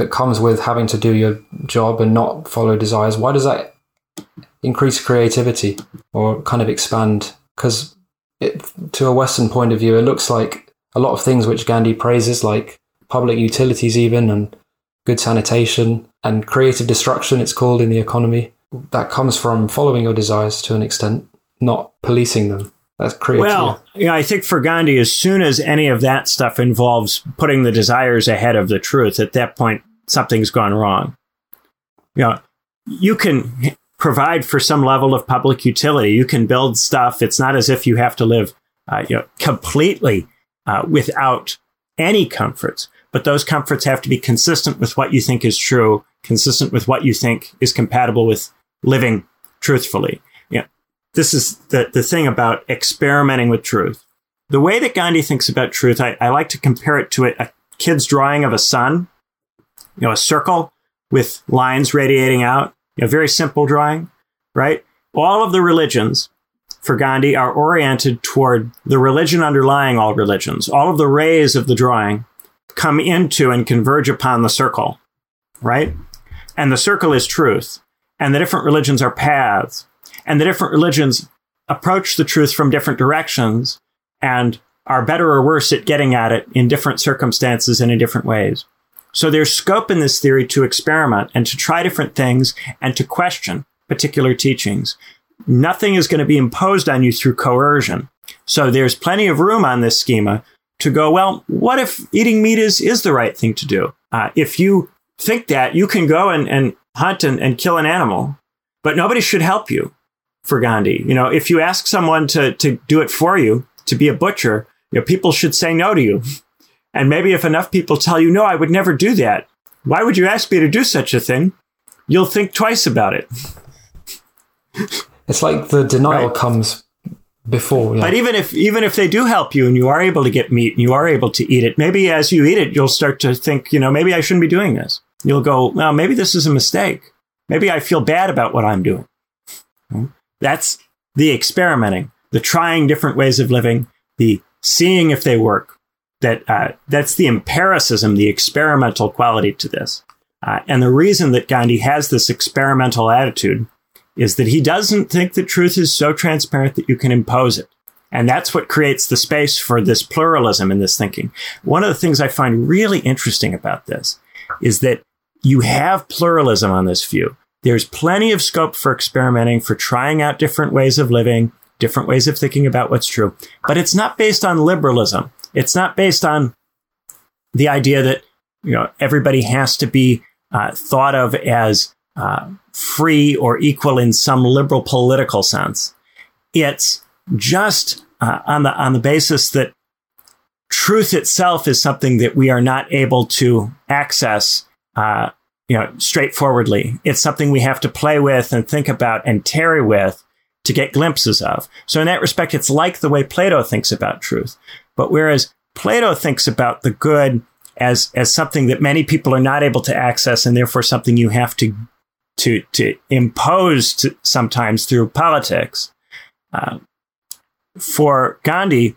that comes with having to do your job and not follow desires, why does that increase creativity or kind of expand? Because to a Western point of view, it looks like a lot of things which Gandhi praises, like public utilities, even and good sanitation and creative destruction, it's called in the economy, that comes from following your desires to an extent, not policing them. That's creative. Well, yeah, I think for Gandhi, as soon as any of that stuff involves putting the desires ahead of the truth, at that point, something's gone wrong. You know, you can provide for some level of public utility. You can build stuff. It's not as if you have to live, uh, you know, completely uh, without any comforts. But those comforts have to be consistent with what you think is true, consistent with what you think is compatible with living truthfully. Yeah, this is the the thing about experimenting with truth. The way that Gandhi thinks about truth, I, I like to compare it to a, a kid's drawing of a sun you know, a circle with lines radiating out, a very simple drawing, right? All of the religions for Gandhi are oriented toward the religion underlying all religions. All of the rays of the drawing come into and converge upon the circle, right? And the circle is truth. And the different religions are paths. And the different religions approach the truth from different directions and are better or worse at getting at it in different circumstances and in different ways. So there's scope in this theory to experiment and to try different things and to question particular teachings. Nothing is going to be imposed on you through coercion. So there's plenty of room on this schema to go, well, what if eating meat is, is the right thing to do? Uh, if you think that, you can go and, and hunt and, and kill an animal, but nobody should help you for Gandhi. You know, if you ask someone to, to do it for you, to be a butcher, you know, people should say no to you and maybe if enough people tell you, no, I would never do that. Why would you ask me to do such a thing? You'll think twice about it. It's like the denial right. comes before. Yeah. But even if even if they do help you and you are able to get meat and you are able to eat it, maybe as you eat it, you'll start to think, you know, maybe I shouldn't be doing this. You'll go, well, maybe this is a mistake. Maybe I feel bad about what I'm doing. Hmm? That's the experimenting, the trying different ways of living, the seeing if they work, that uh, that's the empiricism, the experimental quality to this. Uh, and the reason that Gandhi has this experimental attitude is that he doesn't think that truth is so transparent that you can impose it. And that's what creates the space for this pluralism in this thinking. One of the things I find really interesting about this is that you have pluralism on this view. There's plenty of scope for experimenting, for trying out different ways of living, different ways of thinking about what's true. But it's not based on liberalism. It's not based on the idea that, you know, everybody has to be uh, thought of as uh, free or equal in some liberal political sense. It's just uh, on the on the basis that truth itself is something that we are not able to access uh, you know, straightforwardly. It's something we have to play with and think about and tarry with to get glimpses of. So in that respect, it's like the way Plato thinks about truth. But whereas Plato thinks about the good as, as something that many people are not able to access and therefore something you have to, to, to impose to, sometimes through politics. Uh, for Gandhi,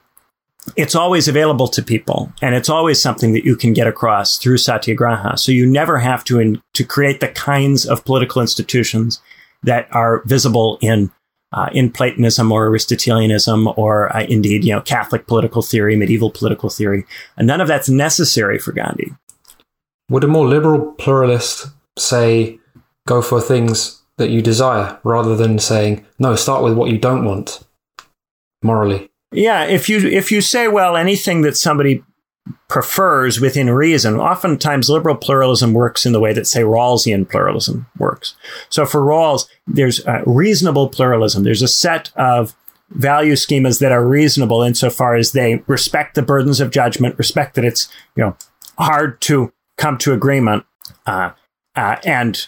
it's always available to people and it's always something that you can get across through satyagraha. So you never have to, in, to create the kinds of political institutions that are visible in, uh, in Platonism or Aristotelianism or uh, indeed, you know, Catholic political theory, medieval political theory. And none of that's necessary for Gandhi. Would a more liberal pluralist say, go for things that you desire rather than saying, no, start with what you don't want morally? Yeah, if you if you say well anything that somebody prefers within reason, oftentimes liberal pluralism works in the way that say Rawlsian pluralism works. So for Rawls, there's reasonable pluralism. There's a set of value schemas that are reasonable insofar as they respect the burdens of judgment, respect that it's you know hard to come to agreement, uh, uh, and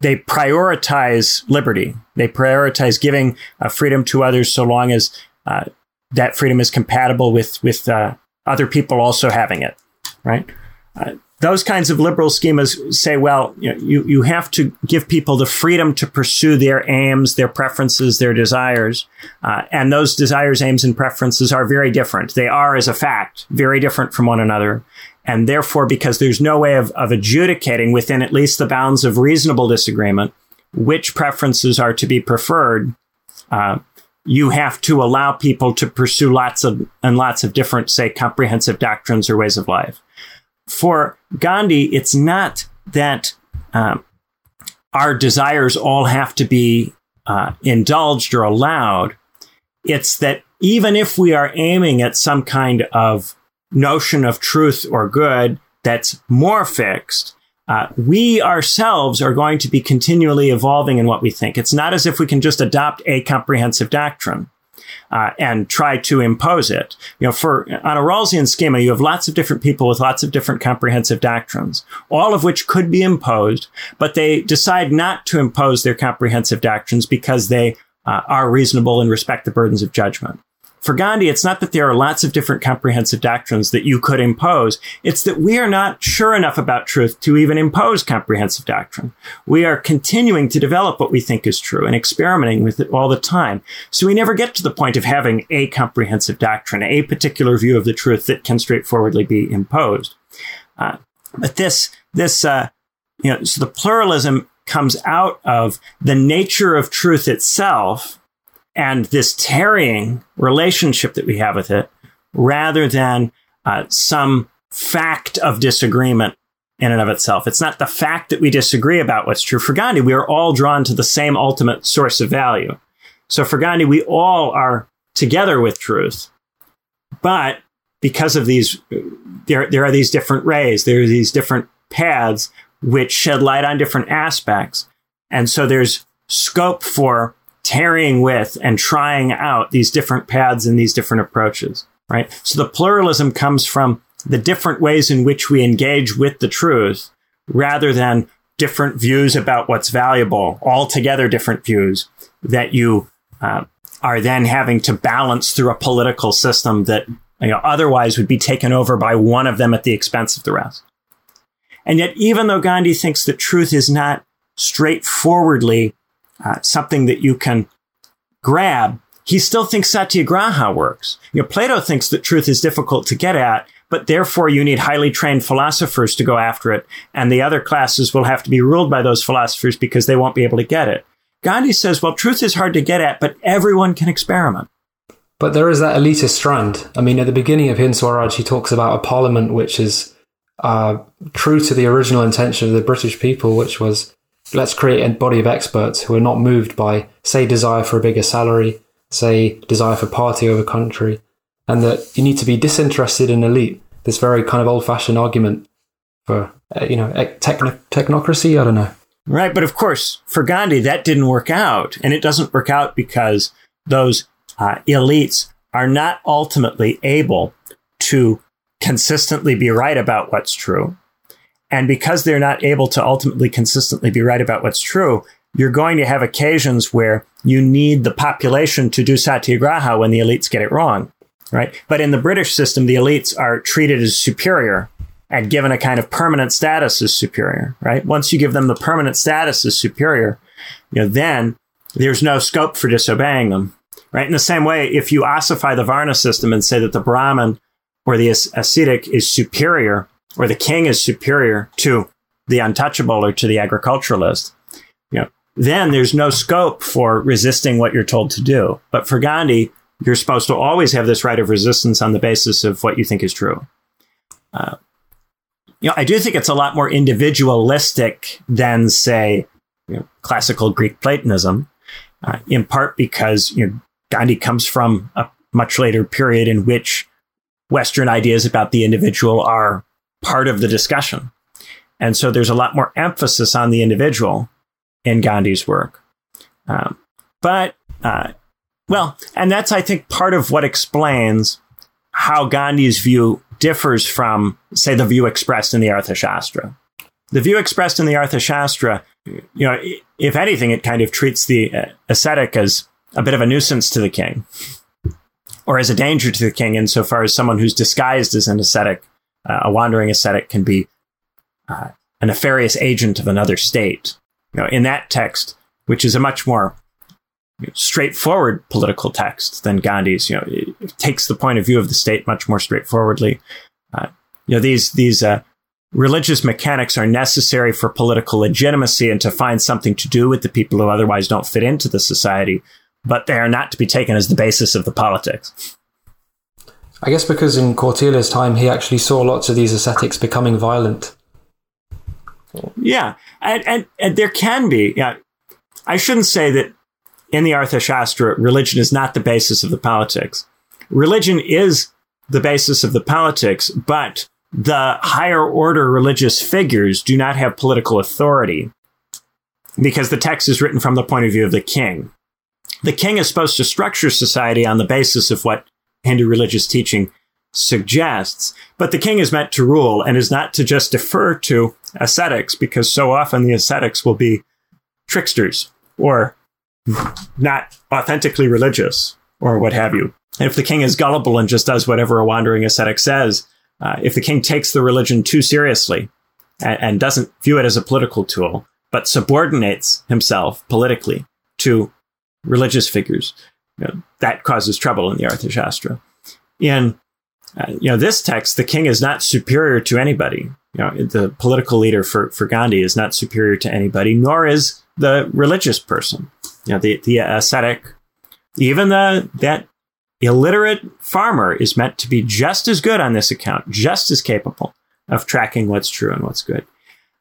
they prioritize liberty. They prioritize giving uh, freedom to others so long as uh, that freedom is compatible with with uh, other people also having it, right? Uh, those kinds of liberal schemas say, well, you, know, you, you have to give people the freedom to pursue their aims, their preferences, their desires. Uh, and those desires, aims, and preferences are very different. They are, as a fact, very different from one another. And therefore, because there's no way of, of adjudicating within at least the bounds of reasonable disagreement which preferences are to be preferred, uh, you have to allow people to pursue lots of and lots of different, say, comprehensive doctrines or ways of life. For Gandhi, it's not that um, our desires all have to be uh, indulged or allowed. It's that even if we are aiming at some kind of notion of truth or good that's more fixed, uh, we ourselves are going to be continually evolving in what we think. It's not as if we can just adopt a comprehensive doctrine. Uh, and try to impose it. You know, for on a Rawlsian schema, you have lots of different people with lots of different comprehensive doctrines, all of which could be imposed, but they decide not to impose their comprehensive doctrines because they uh, are reasonable and respect the burdens of judgment. For Gandhi, it's not that there are lots of different comprehensive doctrines that you could impose. It's that we are not sure enough about truth to even impose comprehensive doctrine. We are continuing to develop what we think is true and experimenting with it all the time. So we never get to the point of having a comprehensive doctrine, a particular view of the truth that can straightforwardly be imposed. Uh, but this, this, uh, you know, so the pluralism comes out of the nature of truth itself and this tarrying relationship that we have with it rather than uh, some fact of disagreement in and of itself. It's not the fact that we disagree about what's true. For Gandhi, we are all drawn to the same ultimate source of value. So for Gandhi, we all are together with truth. But because of these, there, there are these different rays, there are these different paths which shed light on different aspects. And so there's scope for tarrying with and trying out these different paths and these different approaches, right? So the pluralism comes from the different ways in which we engage with the truth rather than different views about what's valuable, altogether different views that you uh, are then having to balance through a political system that you know, otherwise would be taken over by one of them at the expense of the rest. And yet, even though Gandhi thinks that truth is not straightforwardly uh, something that you can grab, he still thinks satyagraha works. You know, Plato thinks that truth is difficult to get at, but therefore you need highly trained philosophers to go after it, and the other classes will have to be ruled by those philosophers because they won't be able to get it. Gandhi says, well, truth is hard to get at, but everyone can experiment. But there is that elitist strand. I mean, at the beginning of Hind Swaraj, he talks about a parliament which is uh, true to the original intention of the British people, which was let's create a body of experts who are not moved by, say, desire for a bigger salary, say, desire for party over country, and that you need to be disinterested in elite. This very kind of old-fashioned argument for, uh, you know, techno- technocracy. I don't know. Right, but of course, for Gandhi, that didn't work out, and it doesn't work out because those uh, elites are not ultimately able to consistently be right about what's true. And because they're not able to ultimately consistently be right about what's true, you're going to have occasions where you need the population to do satyagraha when the elites get it wrong, right? But in the British system, the elites are treated as superior and given a kind of permanent status as superior, right? Once you give them the permanent status as superior, you know, then there's no scope for disobeying them, right? In the same way, if you ossify the Varna system and say that the Brahmin or the ascetic is superior, or the king is superior to the untouchable or to the agriculturalist, you know, then there's no scope for resisting what you're told to do. But for Gandhi, you're supposed to always have this right of resistance on the basis of what you think is true. Uh, you know, I do think it's a lot more individualistic than, say, you know, classical Greek Platonism, uh, in part because you know, Gandhi comes from a much later period in which Western ideas about the individual are part of the discussion. And so there's a lot more emphasis on the individual in Gandhi's work. Um, but, uh, well, and that's, I think, part of what explains how Gandhi's view differs from, say, the view expressed in the Arthashastra. The view expressed in the Arthashastra, you know, if anything, it kind of treats the uh, ascetic as a bit of a nuisance to the king or as a danger to the king insofar as someone who's disguised as an ascetic, uh, a wandering ascetic, can be uh, a nefarious agent of another state. You know, in that text, which is a much more straightforward political text than Gandhi's, you know, it, it, takes the point of view of the state much more straightforwardly. Uh, you know, these these uh, religious mechanics are necessary for political legitimacy and to find something to do with the people who otherwise don't fit into the society but they are not to be taken as the basis of the politics. I guess because in Kautilya's time, he actually saw lots of these ascetics becoming violent. Yeah, and, and, and there can be. Yeah, I shouldn't say that in the Arthashastra, religion is not the basis of the politics. Religion is the basis of the politics, but the higher order religious figures do not have political authority because the text is written from the point of view of the king the king is supposed to structure society on the basis of what Hindu religious teaching suggests. But the king is meant to rule and is not to just defer to ascetics because so often the ascetics will be tricksters or not authentically religious or what have you. And if the king is gullible and just does whatever a wandering ascetic says, uh, if the king takes the religion too seriously and, and doesn't view it as a political tool, but subordinates himself politically to religious figures. Know, that causes trouble in the Arthashastra. In uh, you know this text, the king is not superior to anybody. You know, the political leader for, for Gandhi is not superior to anybody, nor is the religious person. You know, the the ascetic, even the that illiterate farmer is meant to be just as good on this account, just as capable of tracking what's true and what's good.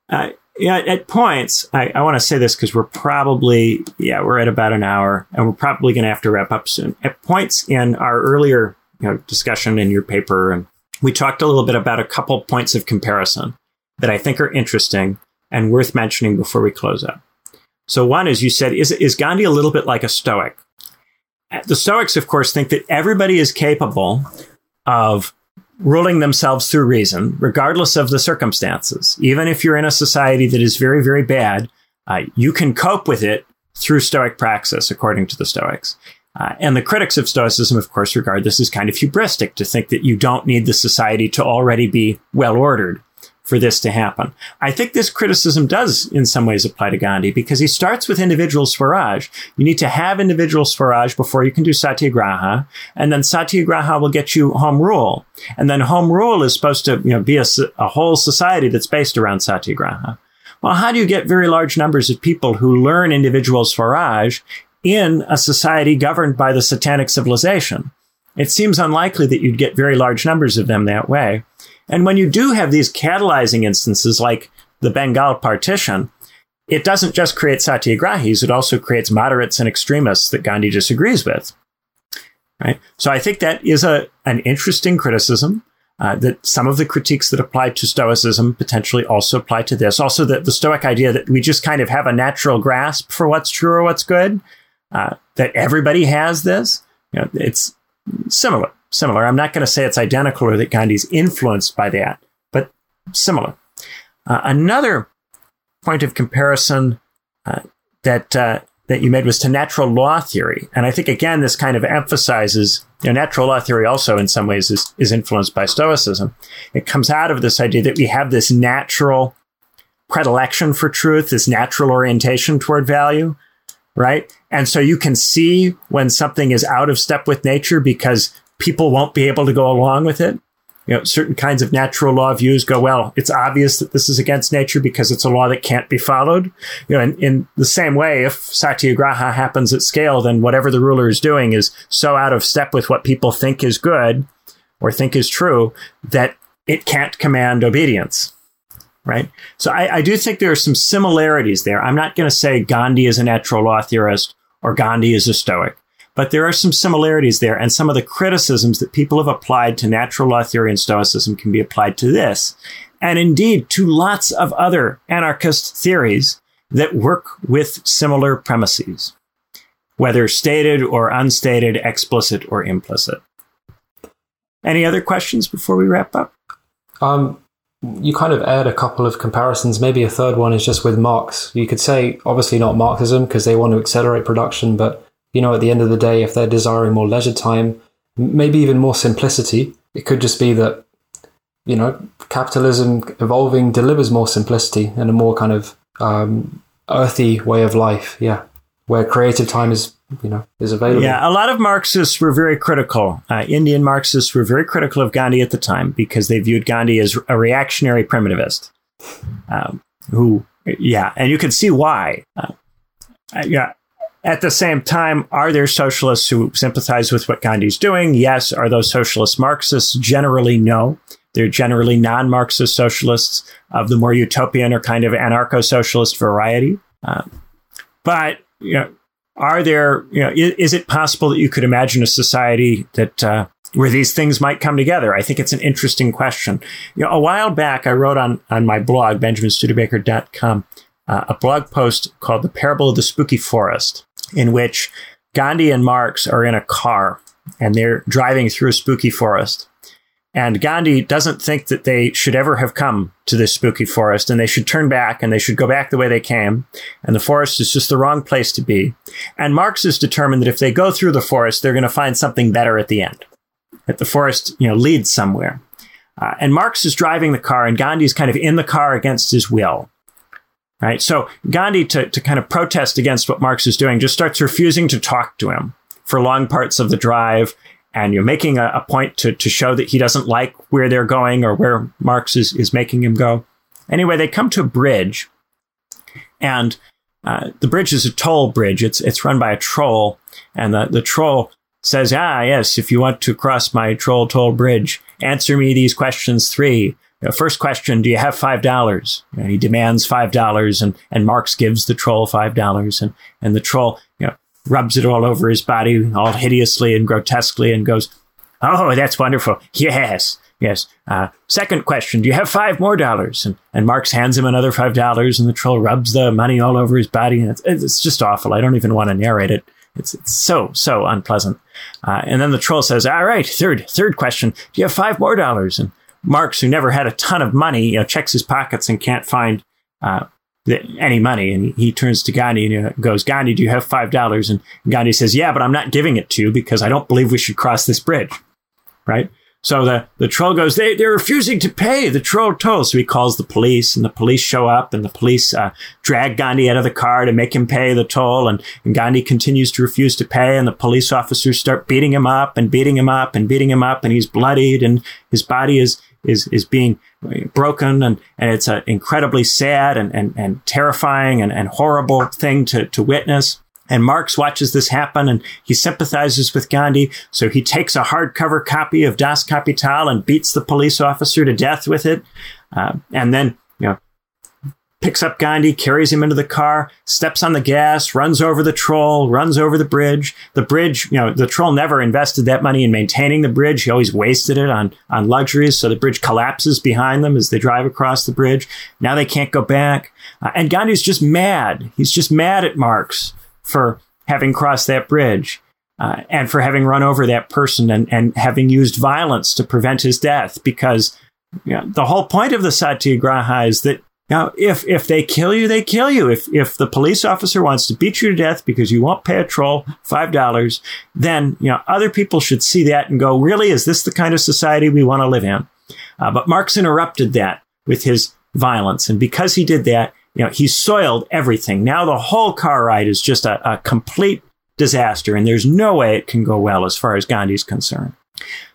Uh, yeah, at points, I, I want to say this because we're probably, yeah, we're at about an hour and we're probably going to have to wrap up soon. At points in our earlier you know, discussion in your paper, and we talked a little bit about a couple points of comparison that I think are interesting and worth mentioning before we close up. So one is you said, is, is Gandhi a little bit like a Stoic? The Stoics, of course, think that everybody is capable of ruling themselves through reason, regardless of the circumstances. Even if you're in a society that is very, very bad, uh, you can cope with it through Stoic praxis, according to the Stoics. Uh, and the critics of Stoicism, of course, regard this as kind of hubristic to think that you don't need the society to already be well ordered for this to happen. I think this criticism does in some ways apply to Gandhi because he starts with individual Swaraj. You need to have individual Swaraj before you can do Satyagraha. And then Satyagraha will get you home rule. And then home rule is supposed to you know, be a, a whole society that's based around Satyagraha. Well, how do you get very large numbers of people who learn individual Swaraj in a society governed by the satanic civilization? It seems unlikely that you'd get very large numbers of them that way. And when you do have these catalyzing instances like the Bengal partition, it doesn't just create satyagrahis, it also creates moderates and extremists that Gandhi disagrees with. Right? So I think that is a, an interesting criticism. Uh, that some of the critiques that apply to Stoicism potentially also apply to this. Also, that the Stoic idea that we just kind of have a natural grasp for what's true or what's good, uh, that everybody has this. You know, it's similar similar. I'm not going to say it's identical or that Gandhi's influenced by that, but similar. Uh, another point of comparison uh, that uh, that you made was to natural law theory, and I think again this kind of emphasizes you know, natural law theory also in some ways is is influenced by Stoicism. It comes out of this idea that we have this natural predilection for truth, this natural orientation toward value, right? And so you can see when something is out of step with nature because people won't be able to go along with it. You know, certain kinds of natural law views go, well, it's obvious that this is against nature because it's a law that can't be followed. You know, in, in the same way, if satyagraha happens at scale, then whatever the ruler is doing is so out of step with what people think is good or think is true that it can't command obedience right? So I, I, do think there are some similarities there. I'm not going to say Gandhi is a natural law theorist or Gandhi is a Stoic. But there are some similarities there, and some of the criticisms that people have applied to natural law theory and Stoicism can be applied to this, and indeed to lots of other anarchist theories that work with similar premises, whether stated or unstated, explicit or implicit. Any other questions before we wrap up? Um, you kind of add a couple of comparisons. Maybe a third one is just with Marx. You could say, obviously, not Marxism because they want to accelerate production, but you know, at the end of the day, if they're desiring more leisure time, maybe even more simplicity, it could just be that, you know, capitalism evolving delivers more simplicity and a more kind of um, earthy way of life. Yeah. Where creative time is, you know, is available. Yeah. A lot of Marxists were very critical. Uh, Indian Marxists were very critical of Gandhi at the time because they viewed Gandhi as a reactionary primitivist. Um, who, yeah. And you can see why. Uh, yeah, at the same time, are there socialists who sympathize with what Gandhi's doing? Yes. Are those socialist Marxists? Generally, no. They're generally non Marxist socialists of the more utopian or kind of anarcho socialist variety. Uh, but, you know, are there, you know, is, is, it possible that you could imagine a society that, uh, where these things might come together? I think it's an interesting question. You know, a while back, I wrote on, on my blog, benjaminstudebaker.com, uh, a blog post called The Parable of the Spooky Forest in which Gandhi and Marx are in a car and they're driving through a spooky forest. And Gandhi doesn't think that they should ever have come to this spooky forest and they should turn back and they should go back the way they came. And the forest is just the wrong place to be. And Marx is determined that if they go through the forest, they're going to find something better at the end. That the forest, you know, leads somewhere. Uh, and Marx is driving the car and Gandhi is kind of in the car against his will. Right. So Gandhi, to, to kind of protest against what Marx is doing, just starts refusing to talk to him for long parts of the drive. And you're making a, a point to, to show that he doesn't like where they're going or where Marx is, is making him go. Anyway, they come to a bridge and uh, the bridge is a toll bridge. It's, it's run by a troll and the, the troll says, ah, yes, if you want to cross my troll toll bridge, answer me these questions three know, first question, do you have five dollars? You know, he demands five dollars, and and Marx gives the troll five dollars, and and the troll, you know, rubs it all over his body, all hideously and grotesquely, and goes, "Oh, that's wonderful. Yes, yes." Uh, second question, do you have five more dollars? And and Marx hands him another five dollars, and the troll rubs the money all over his body, and it's it's just awful. I don't even want to narrate it. It's, it's so, so unpleasant. Uh, and then the troll says, all right, third, third question. Do you have five more dollars? And Marx, who never had a ton of money, you know, checks his pockets and can't find uh, the, any money. And he, turns to Gandhi and goes, Gandhi, do you have $5? And Gandhi says, Yeah, but I'm not giving it to you because I don't believe we should cross this bridge. Right? So the, the troll goes, they, they're refusing to pay the troll toll. So he calls the police and the police show up and the police uh, drag Gandhi out of the car to make him pay the toll. And, and Gandhi continues to refuse to pay. And the police officers start beating him up and beating him up and beating him up. And he's bloodied and his body is, is, is being broken. And, and it's an incredibly sad and, and, and terrifying and, and horrible thing to, to witness. And Marx watches this happen and he sympathizes with Gandhi. So he takes a hardcover copy of Das Kapital and beats the police officer to death with it. Uh, and then, picks up Gandhi, carries him into the car, steps on the gas, runs over the troll, runs over the bridge. The bridge, you know, the troll never invested that money in maintaining the bridge. He always wasted it on, on luxuries. So the bridge collapses behind them as they drive across the bridge. Now they can't go back. Uh, and Gandhi's just mad. He's just mad at Marx for having crossed that bridge uh, and for having run over that person and, and having used violence to prevent his death. Because you know, the whole point of the Satyagraha is that now, if if they kill you, they kill you. If if the police officer wants to beat you to death because you won't pay a troll five dollars, then you know other people should see that and go, really, is this the kind of society we want to live in? Uh, but Marx interrupted that with his violence, and because he did that, you know, he soiled everything. Now the whole car ride is just a, a complete disaster, and there's no way it can go well as far as Gandhi's concerned.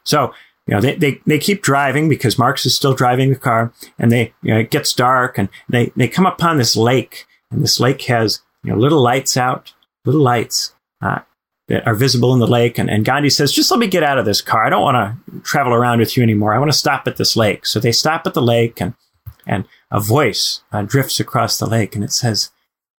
So, you know, they, they, they keep driving because Marx is still driving the car, and they, you know, it gets dark, and they, they come upon this lake, and this lake has, you know, little lights out, little lights, uh, that are visible in the lake. And, and Gandhi says, just let me get out of this car. I don't want to travel around with you anymore. I want to stop at this lake. So they stop at the lake and, and a voice uh, drifts across the lake and it says,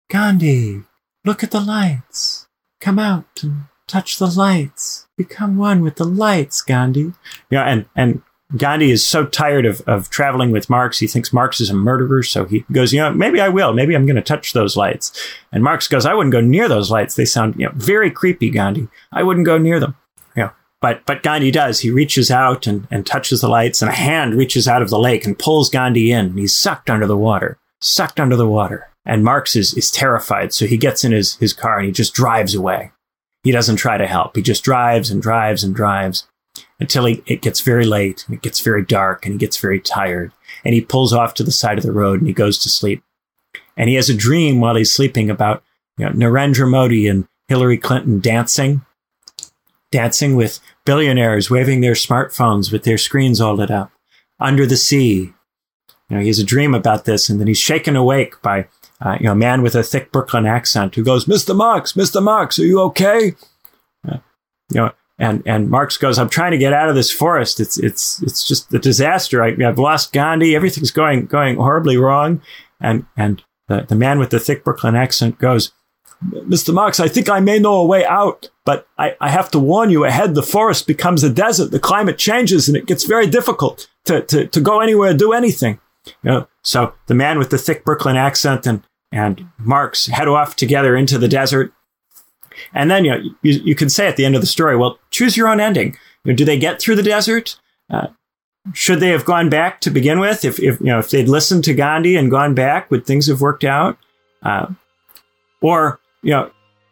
Gandhi, look at the lights. Come out and touch the lights. Become one with the lights, Gandhi. Yeah, and, and Gandhi is so tired of, of traveling with Marx. He thinks Marx is a murderer. So he goes, you know, maybe I will. Maybe I'm going to touch those lights. And Marx goes, I wouldn't go near those lights. They sound, you know, very creepy, Gandhi. I wouldn't go near them. Yeah. But, but Gandhi does. He reaches out and, and touches the lights, and a hand reaches out of the lake and pulls Gandhi in. He's sucked under the water, sucked under the water. And Marx is, is terrified. So he gets in his, his car and he just drives away. He doesn't try to help. He just drives and drives and drives until he, it gets very late and it gets very dark and he gets very tired. And he pulls off to the side of the road and he goes to sleep. And he has a dream while he's sleeping about you know, Narendra Modi and Hillary Clinton dancing, dancing with billionaires waving their smartphones with their screens all lit up, under the sea. You know, he has a dream about this, and then he's shaken awake by uh, you know a man with a thick Brooklyn accent who goes, "Mr. Marx, Mr. Marx, are you okay?" Uh, you know, and and Marx goes, "I'm trying to get out of this forest. It's it's it's just a disaster. I, have lost Gandhi. Everything's going going horribly wrong." And and the, the man with the thick Brooklyn accent goes, Mr. Marx, I think I may know a way out, but I, I have to warn you ahead. The forest becomes a desert. The climate changes and it gets very difficult to, to, to go anywhere, do anything. You know, so the man with the thick Brooklyn accent and, and Marx head off together into the desert. And then, you know, you, you can say at the end of the story, well, choose your own ending. You know, do they get through the desert? Uh, should they have gone back to begin with? If, if, you know, if they'd listened to Gandhi and gone back, would things have worked out? Uh, or you know,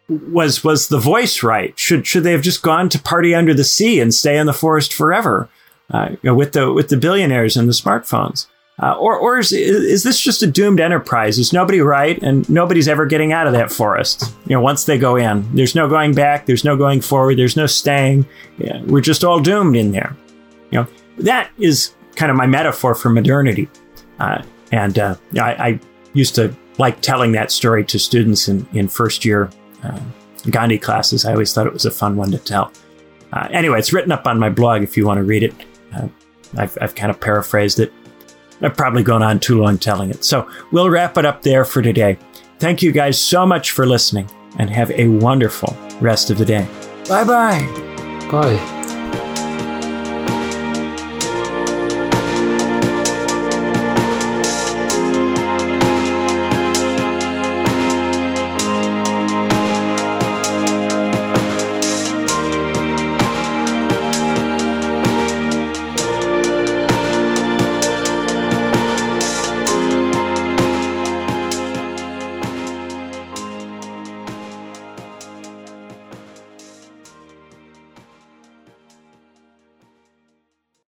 was was the voice right? Should should they have just gone to party under the sea and stay in the forest forever uh, you know, with the with the billionaires and the smartphones? Uh, or or is, is this just a doomed enterprise? Is nobody right and nobody's ever getting out of that forest? You know, once they go in, there's no going back, there's no going forward, there's no staying. Yeah, we're just all doomed in there. You know, that is kind of my metaphor for modernity. Uh, and uh, I, I used to like telling that story to students in, in first year uh, Gandhi classes. I always thought it was a fun one to tell. Uh, anyway, it's written up on my blog if you want to read it. Uh, I've, I've kind of paraphrased it. I've probably gone on too long telling it. So we'll wrap it up there for today. Thank you guys so much for listening and have a wonderful rest of the day. Bye-bye. Bye.